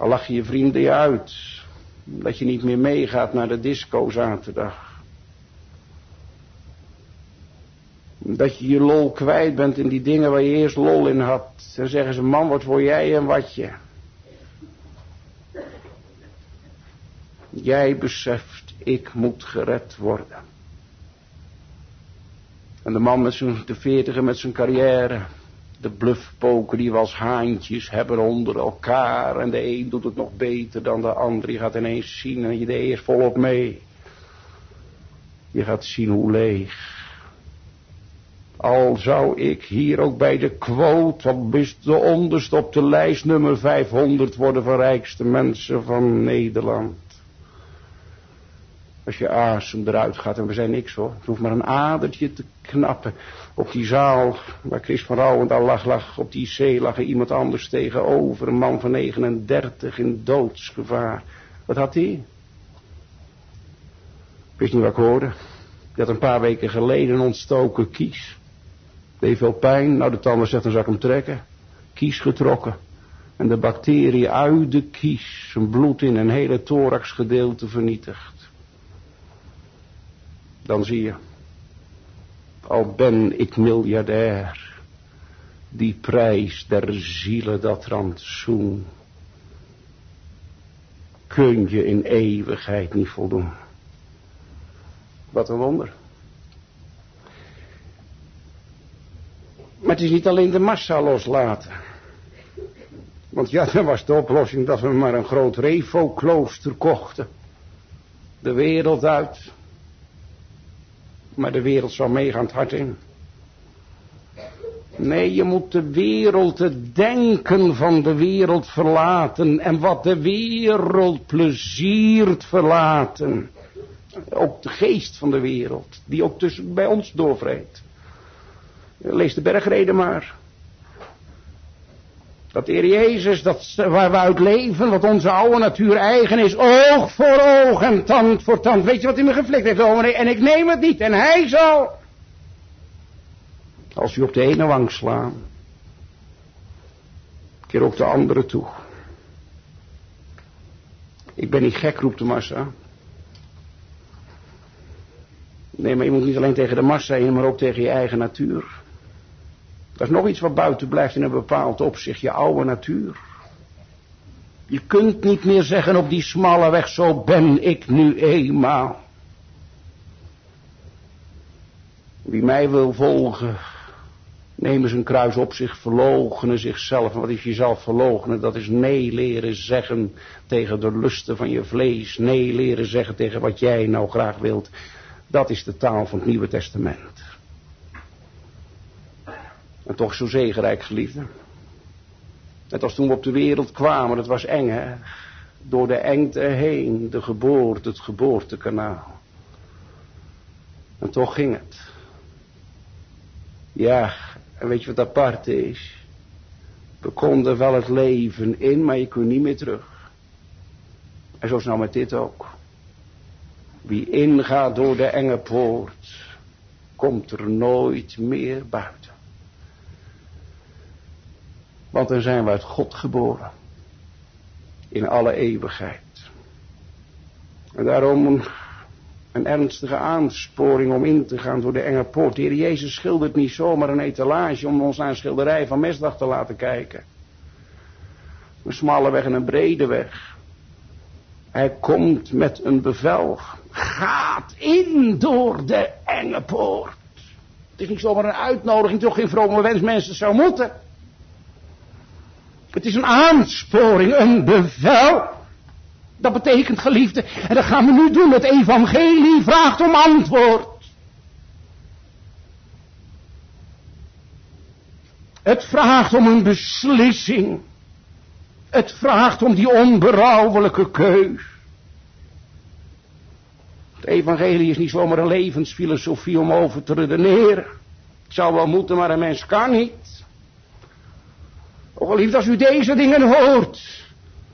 Al lach je je vrienden je uit. Dat je niet meer meegaat naar de disco zaterdag. Dat je je lol kwijt bent in die dingen waar je eerst lol in had. Dan zeggen ze, man, wat word jij en wat je. Jij beseft, ik moet gered worden. En de man met zijn, de veertiger met zijn carrière de bluffpoken die we als haantjes hebben onder elkaar. En de een doet het nog beter dan de ander. Je gaat ineens zien en je deed eerst volop mee. Je gaat zien hoe leeg. Al zou ik hier ook bij de quote, is de onderste op de lijst nummer 500 worden van rijkste mensen van Nederland. Als je asem eruit gaat en we zijn niks hoor. Het hoeft maar een adertje te knappen. Op die zaal waar Chris van Rouwendaal lag, lag op die zee lag er iemand anders tegenover. Een man van 39 in doodsgevaar. Wat had hij? Wist niet wat ik hoorde. Die had een paar weken geleden een ontstoken kies. Deed veel pijn. Nou de tanden zegt dan zou ik hem trekken. Kies getrokken. En de bacterie uit de kies. Zijn bloed in een hele thoraxgedeelte vernietigd. Dan zie je. Al ben ik miljardair. Die prijs der zielen dat rantsoen. Kun je in eeuwigheid niet voldoen. Wat een wonder. Maar het is niet alleen de massa loslaten. Want ja, dan was de oplossing dat we maar een groot revo-klooster kochten. De wereld uit. Maar de wereld zou meegaan het hart in. Nee, je moet de wereld, het denken van de wereld verlaten. En wat de wereld pleziert verlaten. Ook de geest van de wereld, die ook tussen bij ons doorvreet. Lees de bergreden maar. Dat de Heer Jezus, dat waar we uit leven, wat onze oude natuur eigen is, oog voor oog en tand voor tand. Weet je wat hij me geflikt heeft, dominee? En ik neem het niet. En hij zal, als u op de ene wang slaan, keer op de andere toe. Ik ben niet gek, roept de massa. Nee, maar je moet niet alleen tegen de massa in, maar ook tegen je eigen natuur. Dat is nog iets wat buiten blijft in een bepaald opzicht, je oude natuur. Je kunt niet meer zeggen op die smalle weg, zo ben ik nu eenmaal. Wie mij wil volgen, nemen zijn kruis op zich, verloochenen zichzelf. En wat is jezelf verloochenen? Dat is nee leren zeggen tegen de lusten van je vlees. Nee leren zeggen tegen wat jij nou graag wilt. Dat is de taal van het Nieuwe Testament. En toch zo zegenrijk, geliefde. Net als toen we op de wereld kwamen, dat was eng, hè. Door de engte heen, de geboorte, het geboortekanaal. En toch ging het. Ja, en weet je wat apart is? We konden wel het leven in, maar je kunt niet meer terug. En zo is nou met dit ook. Wie ingaat door de enge poort, komt er nooit meer buiten. Want dan zijn we uit God geboren. In alle eeuwigheid. En daarom een, ernstige aansporing om in te gaan door de enge poort. De Heer Jezus schildert niet zomaar een etalage om ons naar een schilderij van Mesdag te laten kijken. Een smalle weg en een brede weg. Hij komt met een bevel. Gaat in door de enge poort. Het is niet zomaar een uitnodiging, toch geen vrome wens mensen zou moeten. Het is een aansporing, een bevel. Dat betekent, geliefde, en dat gaan we nu doen. Het evangelie vraagt om antwoord. Het vraagt om een beslissing. Het vraagt om die onberouwelijke keus. Het evangelie is niet zomaar een levensfilosofie om over te redeneren. Het zou wel moeten, maar een mens kan niet. O geliefd, als u deze dingen hoort,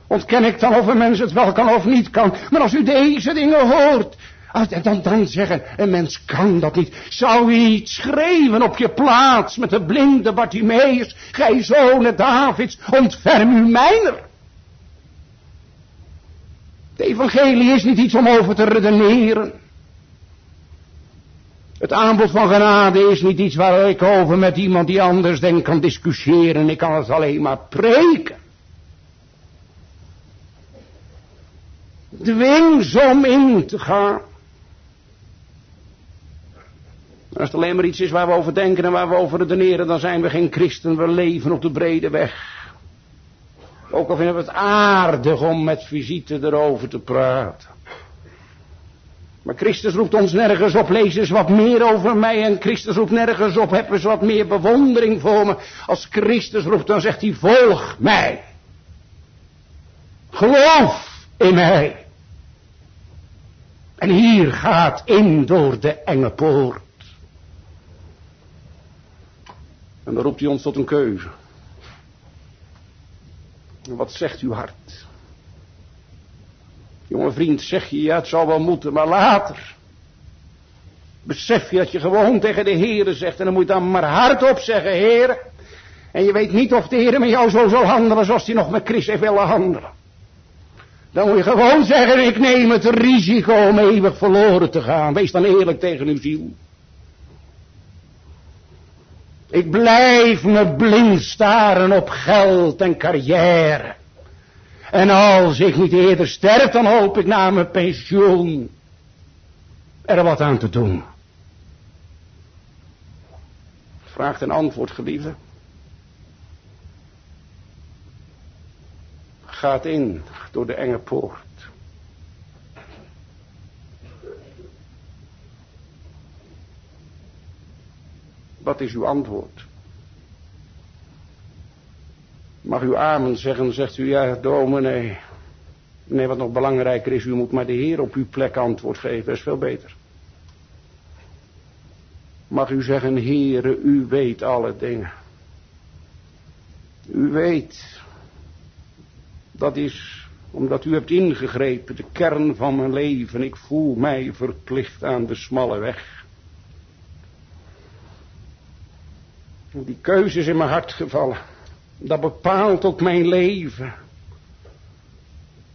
ontken ik dan of een mens het wel kan of niet kan. Maar als u deze dingen hoort, dan, dan zeggen, een mens kan dat niet. Zou iets schreeuwen op je plaats met de blinde Bartimeus, gij zonen Davids, ontferm u mijner. De evangelie is niet iets om over te redeneren. Het aanbod van genade is niet iets waar ik over met iemand die anders denkt kan discussiëren. Ik kan het alleen maar preken. Dwing om in te gaan. Als het alleen maar iets is waar we over denken en waar we over redeneren, dan zijn we geen christen. We leven op de brede weg. Ook al vinden we het aardig om met visite erover te praten. Maar Christus roept ons nergens op, lees eens wat meer over mij. En Christus roept nergens op, heb eens wat meer bewondering voor me. Als Christus roept, dan zegt hij, volg mij. Geloof in mij. En hier gaat in door de enge poort. En dan roept hij ons tot een keuze. En wat zegt uw hart? Jonge vriend, zeg je, ja het zal wel moeten, maar later. Besef je dat je gewoon tegen de Heere zegt en dan moet je dan maar hardop zeggen, Heere. En je weet niet of de Heere met jou zo zal handelen zoals hij nog met Chris heeft willen handelen. Dan moet je gewoon zeggen, ik neem het risico om eeuwig verloren te gaan. Wees dan eerlijk tegen uw ziel. Ik blijf me blind staren op geld en carrière. En als ik niet eerder sterf, dan hoop ik na mijn pensioen er wat aan te doen. Vraagt en antwoord, geliefde. Gaat in door de enge poort. Wat is uw antwoord? Mag u amen zeggen, zegt u ja, dominee. Nee, wat nog belangrijker is, u moet maar de Heer op uw plek antwoord geven, dat is veel beter. Mag u zeggen, Heere, u weet alle dingen. U weet, dat is omdat u hebt ingegrepen, de kern van mijn leven. Ik voel mij verplicht aan de smalle weg. Die keuze is in mijn hart gevallen. Dat bepaalt ook mijn leven.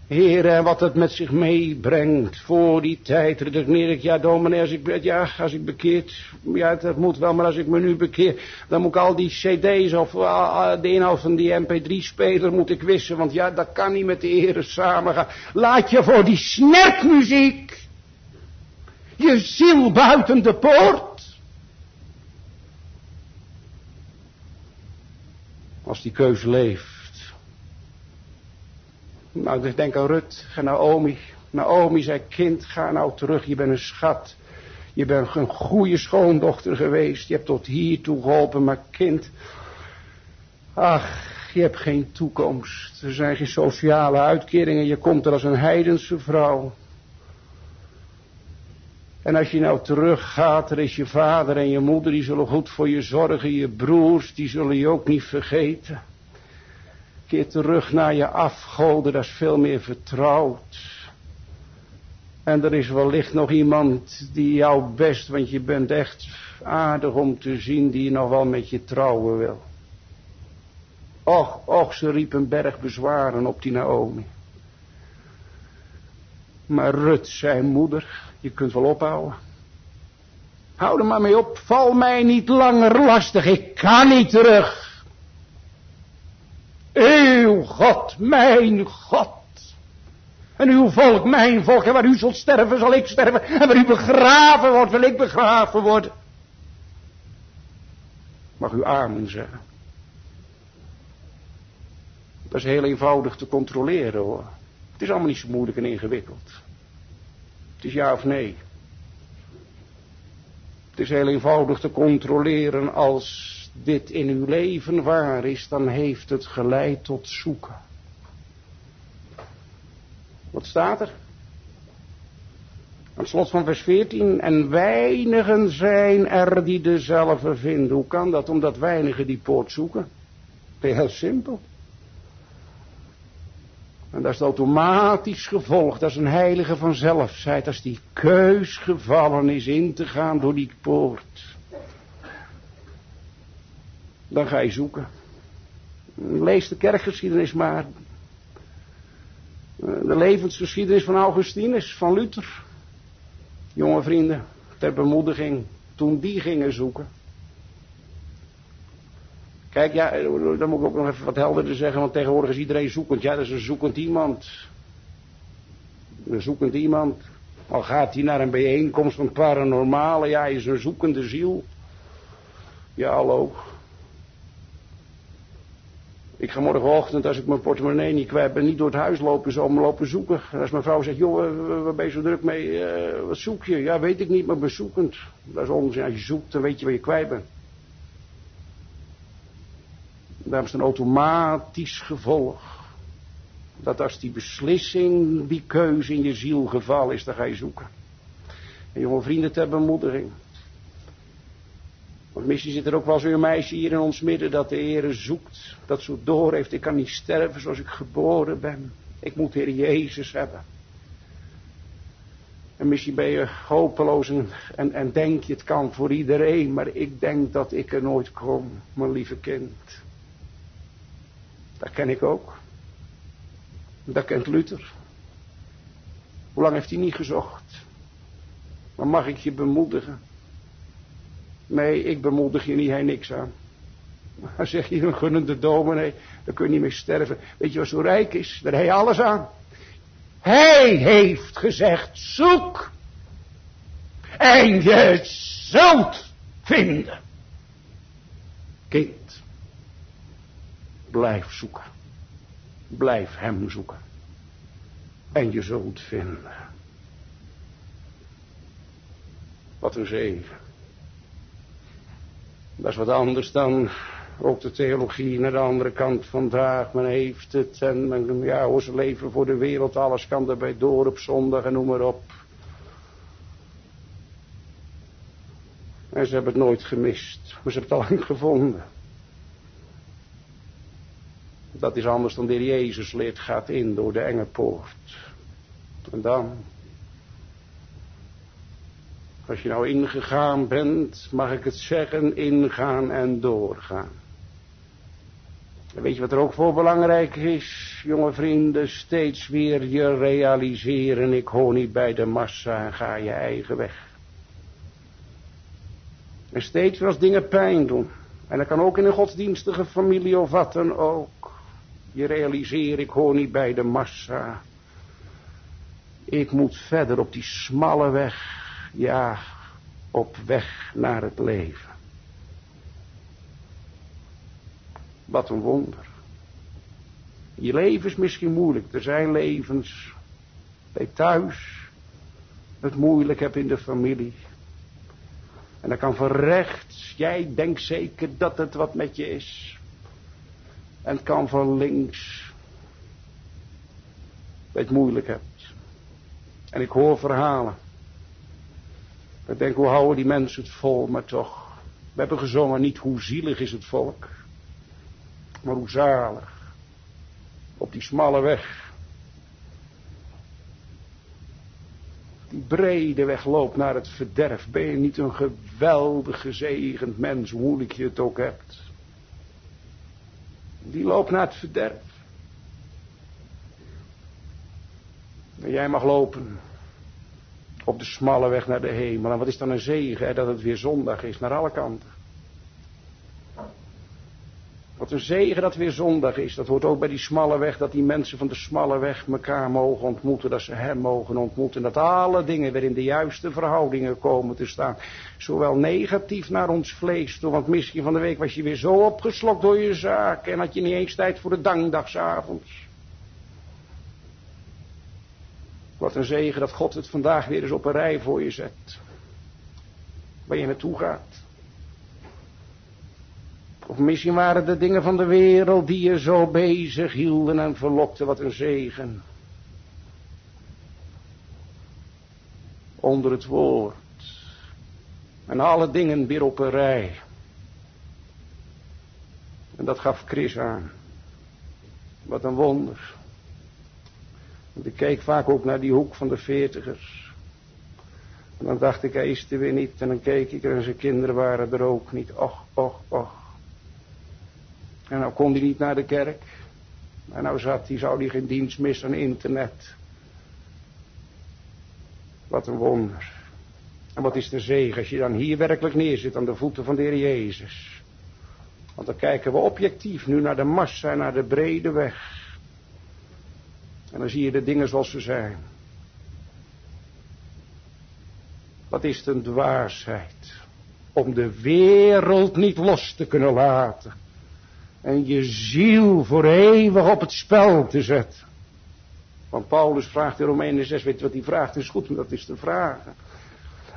Heer, wat het met zich meebrengt voor die tijd, redeneer ik, ja dominee, als ik, ja, als ik bekeerd, ja dat moet wel, maar als ik me nu bekeer, dan moet ik al die cd's of uh, de inhoud van die mp3-speler moet ik wissen, want ja, dat kan niet met de heren samengaan. Laat je voor die snerkmuziek je ziel buiten de poort. Als die keuze leeft nou, ik denk aan Rut en Naomi. Naomi zei, kind, ga nou terug, je bent een schat. Je bent een goede schoondochter geweest. Je hebt tot hier toe geholpen, maar kind... Ach, je hebt geen toekomst. Er zijn geen sociale uitkeringen. Je komt er als een heidense vrouw. En als je nou teruggaat, er is je vader en je moeder, die zullen goed voor je zorgen. Je broers, die zullen je ook niet vergeten. Keer terug naar je afgoden, dat is veel meer vertrouwd. En er is wellicht nog iemand die jou best, want je bent echt aardig om te zien, die nog wel met je trouwen wil. Och, och, ze riep een berg bezwaren op die Naomi. Maar Rut, zijn moeder, je kunt wel ophouden. Hou er maar mee op, val mij niet langer lastig, ik kan niet terug. Uw God, mijn God. En uw volk, mijn volk. En waar u zult sterven, zal ik sterven. En waar u begraven wordt, wil ik begraven worden. Mag u amen zeggen. Dat is heel eenvoudig te controleren hoor. Het is allemaal niet zo moeilijk en ingewikkeld. Het is ja of nee. Het is heel eenvoudig te controleren als dit in uw leven waar is, dan heeft het geleid tot zoeken. Wat staat er? Aan het slot van vers 14. En weinigen zijn er die dezelfde vinden. Hoe kan dat? Omdat weinigen die poort zoeken. Heel simpel. En dat is het automatisch gevolg. Dat is een heilige vanzelfheid. Als die keus gevallen is in te gaan door die poort dan ga je zoeken. Lees de kerkgeschiedenis maar. De levensgeschiedenis van Augustinus, van Luther. Jonge vrienden, ter bemoediging, toen die gingen zoeken. Kijk, ja, dan moet ik ook nog even wat helderder zeggen, want tegenwoordig is iedereen zoekend. Ja, dat is een zoekend iemand. Een zoekend iemand. Al gaat hij naar een bijeenkomst van paranormale, ja, hij is een zoekende ziel. Ja, hallo. Ik ga morgenochtend, als ik mijn portemonnee niet kwijt ben, niet door het huis lopen, zo lopen zoeken. En als mijn vrouw zegt, joh, waar ben je zo druk mee? Uh, wat zoek je? Ja, weet ik niet, maar bezoekend. Dat is onzin. Als je zoekt, dan weet je waar je kwijt bent. Daarom is een automatisch gevolg. Dat als die beslissing, die keuze in je ziel geval is, dan ga je zoeken. En jonge vrienden ter bemoediging. Want misschien zit er ook wel zo'n meisje hier in ons midden dat de Heer zoekt. Dat zo door heeft. Ik kan niet sterven zoals ik geboren ben. Ik moet Heer Jezus hebben. En misschien ben je hopeloos en, en denk je het kan voor iedereen. Maar ik denk dat ik er nooit kom, mijn lieve kind. Dat ken ik ook. Dat kent Luther. Hoe lang heeft hij niet gezocht? Maar mag ik je bemoedigen? Nee, ik bemoedig je niet, hij niks aan. *laughs* Maar zeg je een gunnende dominee, dan kun je niet meer sterven. Weet je wat zo rijk is? Daar hij alles aan. Hij heeft gezegd, zoek. En je zult vinden. Kind, blijf zoeken. Blijf hem zoeken. En je zult vinden. Wat een zegen. Dat is wat anders dan ook de theologie naar de andere kant vandaag. Men heeft het en men, ja, ze leven voor de wereld. Alles kan erbij door op zondag en noem maar op. En ze hebben het nooit gemist. Maar ze hebben het al lang gevonden. Dat is anders dan de heer Jezus leert gaat in door de enge poort. En dan. Als je nou ingegaan bent, mag ik het zeggen, ingaan en doorgaan. En weet je wat er ook voor belangrijk is, jonge vrienden? Steeds weer je realiseren, ik hoor niet bij de massa en ga je eigen weg. En steeds weer als dingen pijn doen. En dat kan ook in een godsdienstige familie of wat dan ook. Je realiseert, ik hoor niet bij de massa. Ik moet verder op die smalle weg. Ja, op weg naar het leven. Wat een wonder. Je leven is misschien moeilijk. Er zijn levens. Bij thuis. Het moeilijk heb in de familie. En dan kan van rechts. Jij denkt zeker dat het wat met je is. En kan van links. Dat je het moeilijk hebt. En ik hoor verhalen. Ik denk, hoe houden die mensen het vol, maar toch. We hebben gezongen niet hoe zielig is het volk. Maar hoe zalig. Op die smalle weg. Die brede weg loopt naar het verderf. Ben je niet een geweldig gezegend mens, hoe moeilijk je het ook hebt. Die loopt naar het verderf. Jij mag lopen op de smalle weg naar de hemel. En wat is dan een zegen hè, dat het weer zondag is naar alle kanten. Wat een zegen dat weer zondag is. Dat hoort ook bij die smalle weg. Dat die mensen van de smalle weg elkaar mogen ontmoeten. Dat ze hem mogen ontmoeten. Dat alle dingen weer in de juiste verhoudingen komen te staan. Zowel negatief naar ons vlees toe. Want misschien van de week was je weer zo opgeslokt door je zaak. En had je niet eens tijd voor de dankdagsavonds. Wat een zegen dat God het vandaag weer eens op een rij voor je zet. Waar je naartoe gaat. Of misschien waren de dingen van de wereld die je zo bezig hielden en verlokten. Wat een zegen. Onder het woord. En alle dingen weer op een rij. En dat gaf Chris aan. Wat een wonder. Want ik keek vaak ook naar die hoek van de veertigers. En dan dacht ik, hij is er weer niet. En dan keek ik en zijn kinderen waren er ook niet. Och, och, och. En nou kon hij niet naar de kerk. En nou zat hij, zou hij geen dienst missen aan internet. Wat een wonder. En wat is de zegen als je dan hier werkelijk neerzit aan de voeten van de Heer Jezus. Want dan kijken we objectief nu naar de massa en naar de brede weg. En dan zie je de dingen zoals ze zijn. Wat is het een dwaasheid om de wereld niet los te kunnen laten en je ziel voor eeuwig op het spel te zetten. Want Paulus vraagt in Romeinen 6, weet je wat hij vraagt? Is goed om dat is te vragen.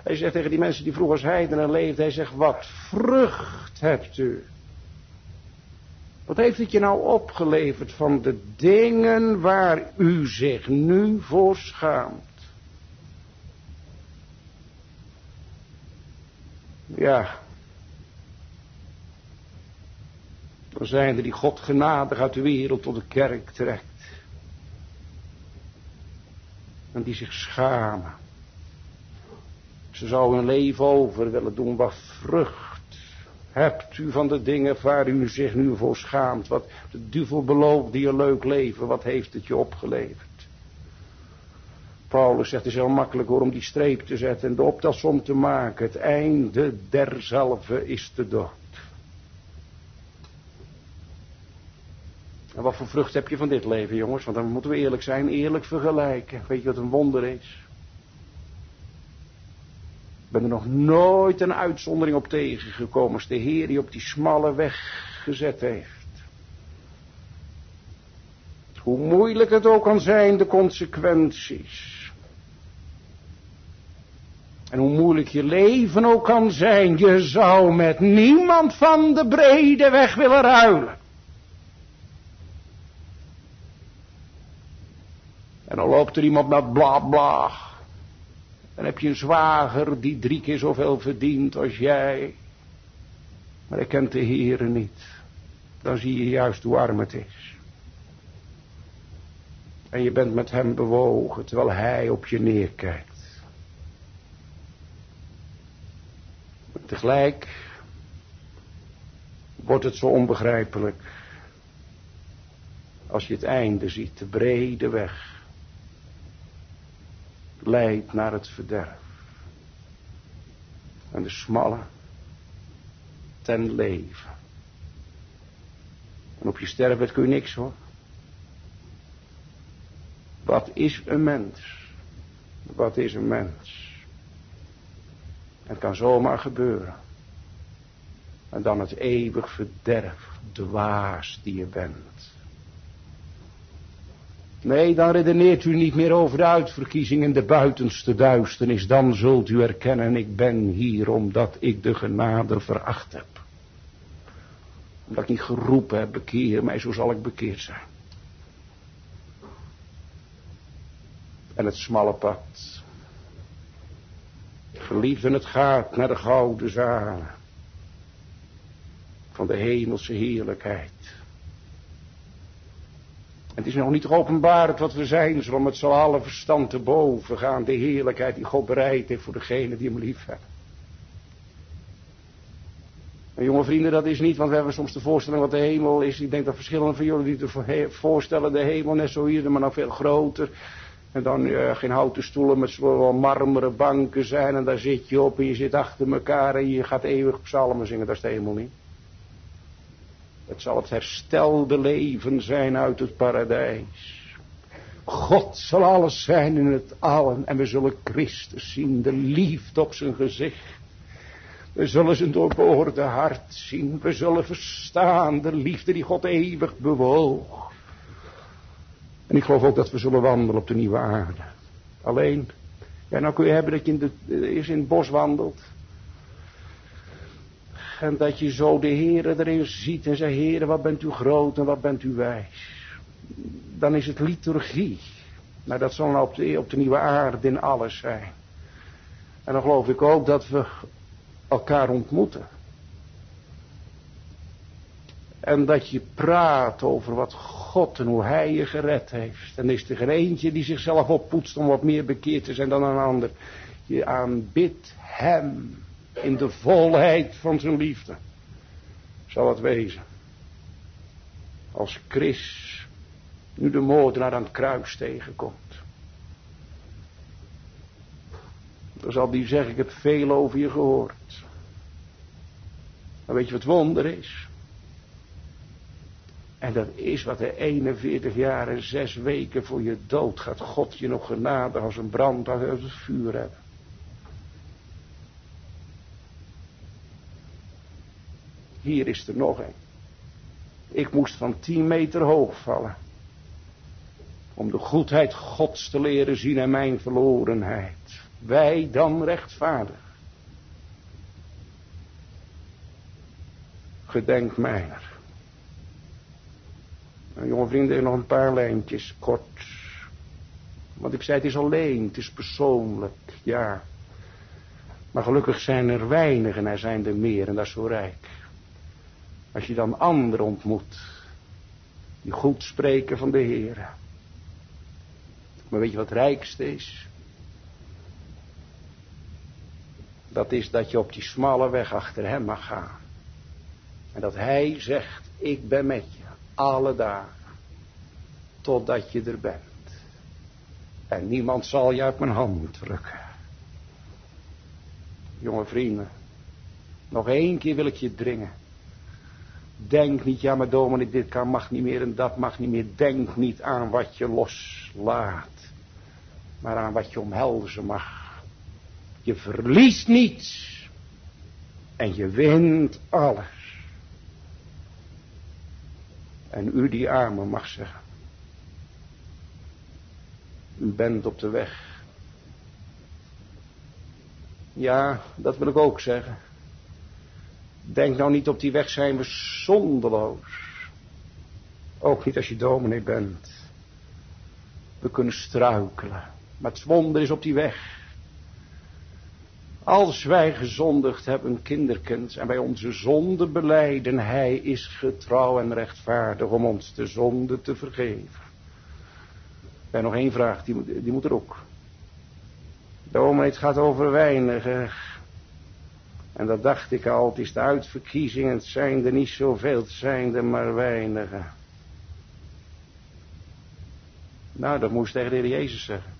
Hij zegt tegen die mensen die vroeger als heidenen leefden, hij zegt, wat vrucht hebt u? Wat heeft het je nou opgeleverd van de dingen waar u zich nu voor schaamt? Ja. Dan zijn er die God genadig uit de wereld tot de kerk trekt. En die zich schamen. Ze zouden hun leven over willen doen wat vrucht hebt u van de dingen waar u zich nu voor schaamt. Wat de duivel beloofde je leuk leven, wat heeft het je opgeleverd? Paulus zegt het is heel makkelijk om die streep te zetten en de optelsom te maken. Het einde derzelve is de dood. En wat voor vrucht heb je van dit leven jongens? Want dan moeten we eerlijk zijn, eerlijk vergelijken. Weet je wat een wonder is? ben er nog nooit een uitzondering op tegengekomen als de Heer die op die smalle weg gezet heeft. Hoe moeilijk het ook kan zijn, de consequenties. En hoe moeilijk je leven ook kan zijn, je zou met niemand van de brede weg willen ruilen. Dan loopt er iemand met bla bla. Dan heb je een zwager die drie keer zoveel verdient als jij. Maar hij kent de Heeren niet. Dan zie je juist hoe arm het is. En je bent met hem bewogen terwijl hij op je neerkijkt. tegelijk wordt het zo onbegrijpelijk als je het einde ziet, de brede weg leidt naar het verderf. En de smalle ten leven. En op je sterfbed kun je niks hoor. Wat is een mens? Wat is een mens? Het kan zomaar gebeuren. En dan het eeuwig verderf, dwaas die je bent. Nee, dan redeneert u niet meer over de uitverkiezing in de buitenste duisternis. Dan zult u erkennen, ik ben hier omdat ik de genade veracht heb. Omdat ik niet geroepen heb, bekeer mij, zo zal ik bekeerd zijn. En het smalle pad. Geliefden, het gaat naar de gouden zalen. Van de hemelse heerlijkheid. Het is nog niet geopenbaard wat we zijn, zullen met z'n allen verstand te boven gaan. De heerlijkheid die God bereid heeft voor degene die hem lief hebben. En jonge vrienden, dat is niet, want we hebben soms de voorstelling wat de hemel is. Ik denk dat verschillende van jullie die te voorstellen, de hemel net zo hier, maar nog veel groter. En dan uh, geen houten stoelen met wel marmeren banken zijn. En daar zit je op en je zit achter elkaar en je gaat eeuwig psalmen zingen. Dat is de hemel niet. Het zal het herstelde leven zijn uit het paradijs. God zal alles zijn in het allen. En we zullen Christus zien, de liefde op zijn gezicht. We zullen zijn doorboorde hart zien. We zullen verstaan de liefde die God eeuwig bewoog. En ik geloof ook dat we zullen wandelen op de nieuwe aarde. Alleen, ja, nou kun je hebben dat je in, de, eerst in het bos wandelt. En dat je zo de Heer erin ziet en zegt, Heer, wat bent u groot en wat bent u wijs. Dan is het liturgie. Maar dat zal nou op de, op de nieuwe aarde in alles zijn. En dan geloof ik ook dat we elkaar ontmoeten. En dat je praat over wat God en hoe Hij je gered heeft. En is er geen eentje die zichzelf oppoetst om wat meer bekeerd te zijn dan een ander. Je aanbidt Hem in de volheid van zijn liefde. Zal het wezen. Als Chris nu de moordenaar aan het kruis tegenkomt. Dan zal die zeggen, ik heb veel over je gehoord. Maar weet je wat wonder is? En dat is wat de 41 jaar en 6 weken voor je dood gaat God je nog genade als een brand uit het vuur hebben. Hier is er nog een. Ik moest van 10 meter hoog vallen. Om de goedheid Gods te leren zien en mijn verlorenheid. Wij dan rechtvaardig. Gedenk mijner. Nou, jonge vrienden, nog een paar lijntjes, kort. Want ik zei, het is alleen, het is persoonlijk, ja. Maar gelukkig zijn er weinig en er zijn er meer en dat is zo rijk. Als je dan anderen ontmoet, die goed spreken van de Heer. Maar weet je wat het rijkste is? Dat is dat je op die smalle weg achter hem mag gaan. En dat hij zegt, ik ben met je alle dagen. Totdat je er bent. En niemand zal je uit mijn hand drukken. Jonge vrienden. Nog één keer wil ik je dringen. Denk niet, ja maar dominee, dit kan mag niet meer en dat mag niet meer. Denk niet aan wat je loslaat. Maar aan wat je omhelzen mag. Je verliest niets. En je wint alles. En u die arme mag zeggen. U bent op de weg. Ja, dat wil ik ook zeggen. Denk nou niet op die weg zijn we zonderloos. Ook niet als je dominee bent. We kunnen struikelen. Maar het wonder is op die weg. Als wij gezondigd hebben, kinderkind, en bij onze zonde beleiden, hij is getrouw en rechtvaardig om ons de zonde te vergeven. En nog één vraag, die, moet, die moet er ook. Dominee, het gaat over weinigen. En dat dacht ik al, het is de uitverkiezing, het zijn er niet zoveel, het zijn er maar weinigen. Nou, dat moest tegen de heer Jezus zeggen.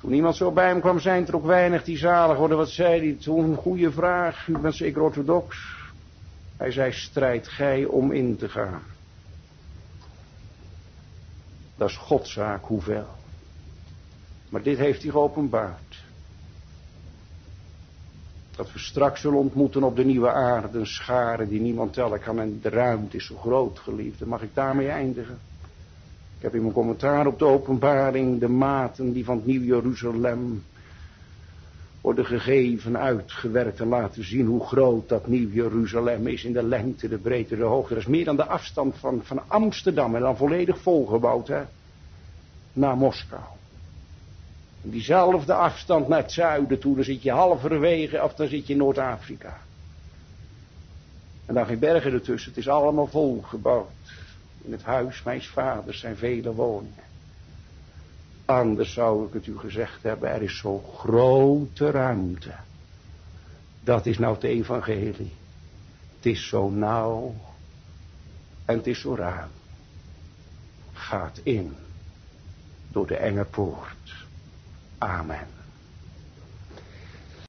Toen iemand zo bij hem kwam zijn, er ook weinig die zalig worden. Wat zei hij toen? Een goede vraag. U bent zeker orthodox. Hij zei, strijd gij om in te gaan. Dat is Godzaak, hoeveel. Maar dit heeft hij geopenbaard. Dat we straks zullen ontmoeten op de nieuwe aarde. Een schare die niemand tellen kan. En de ruimte is zo groot, geliefde. Mag ik daarmee eindigen? Ik heb in mijn commentaar op de openbaring de maten die van het Nieuw Jeruzalem worden gegeven, uitgewerkt en laten zien hoe groot dat Nieuw Jeruzalem is in de lengte, de breedte, de hoogte. Dat is meer dan de afstand van, van Amsterdam en dan volledig volgebouwd hè, naar Moskou. Diezelfde afstand naar het zuiden toe, dan zit je halverwege of dan zit je in Noord-Afrika. En dan geen bergen ertussen, het is allemaal volgebouwd. In het huis mijns vaders zijn vele woningen. Anders zou ik het u gezegd hebben, er is zo grote ruimte. Dat is nou het evangelie. Het is zo nauw en het is zo ruim. Gaat in door de enge poort. Amen.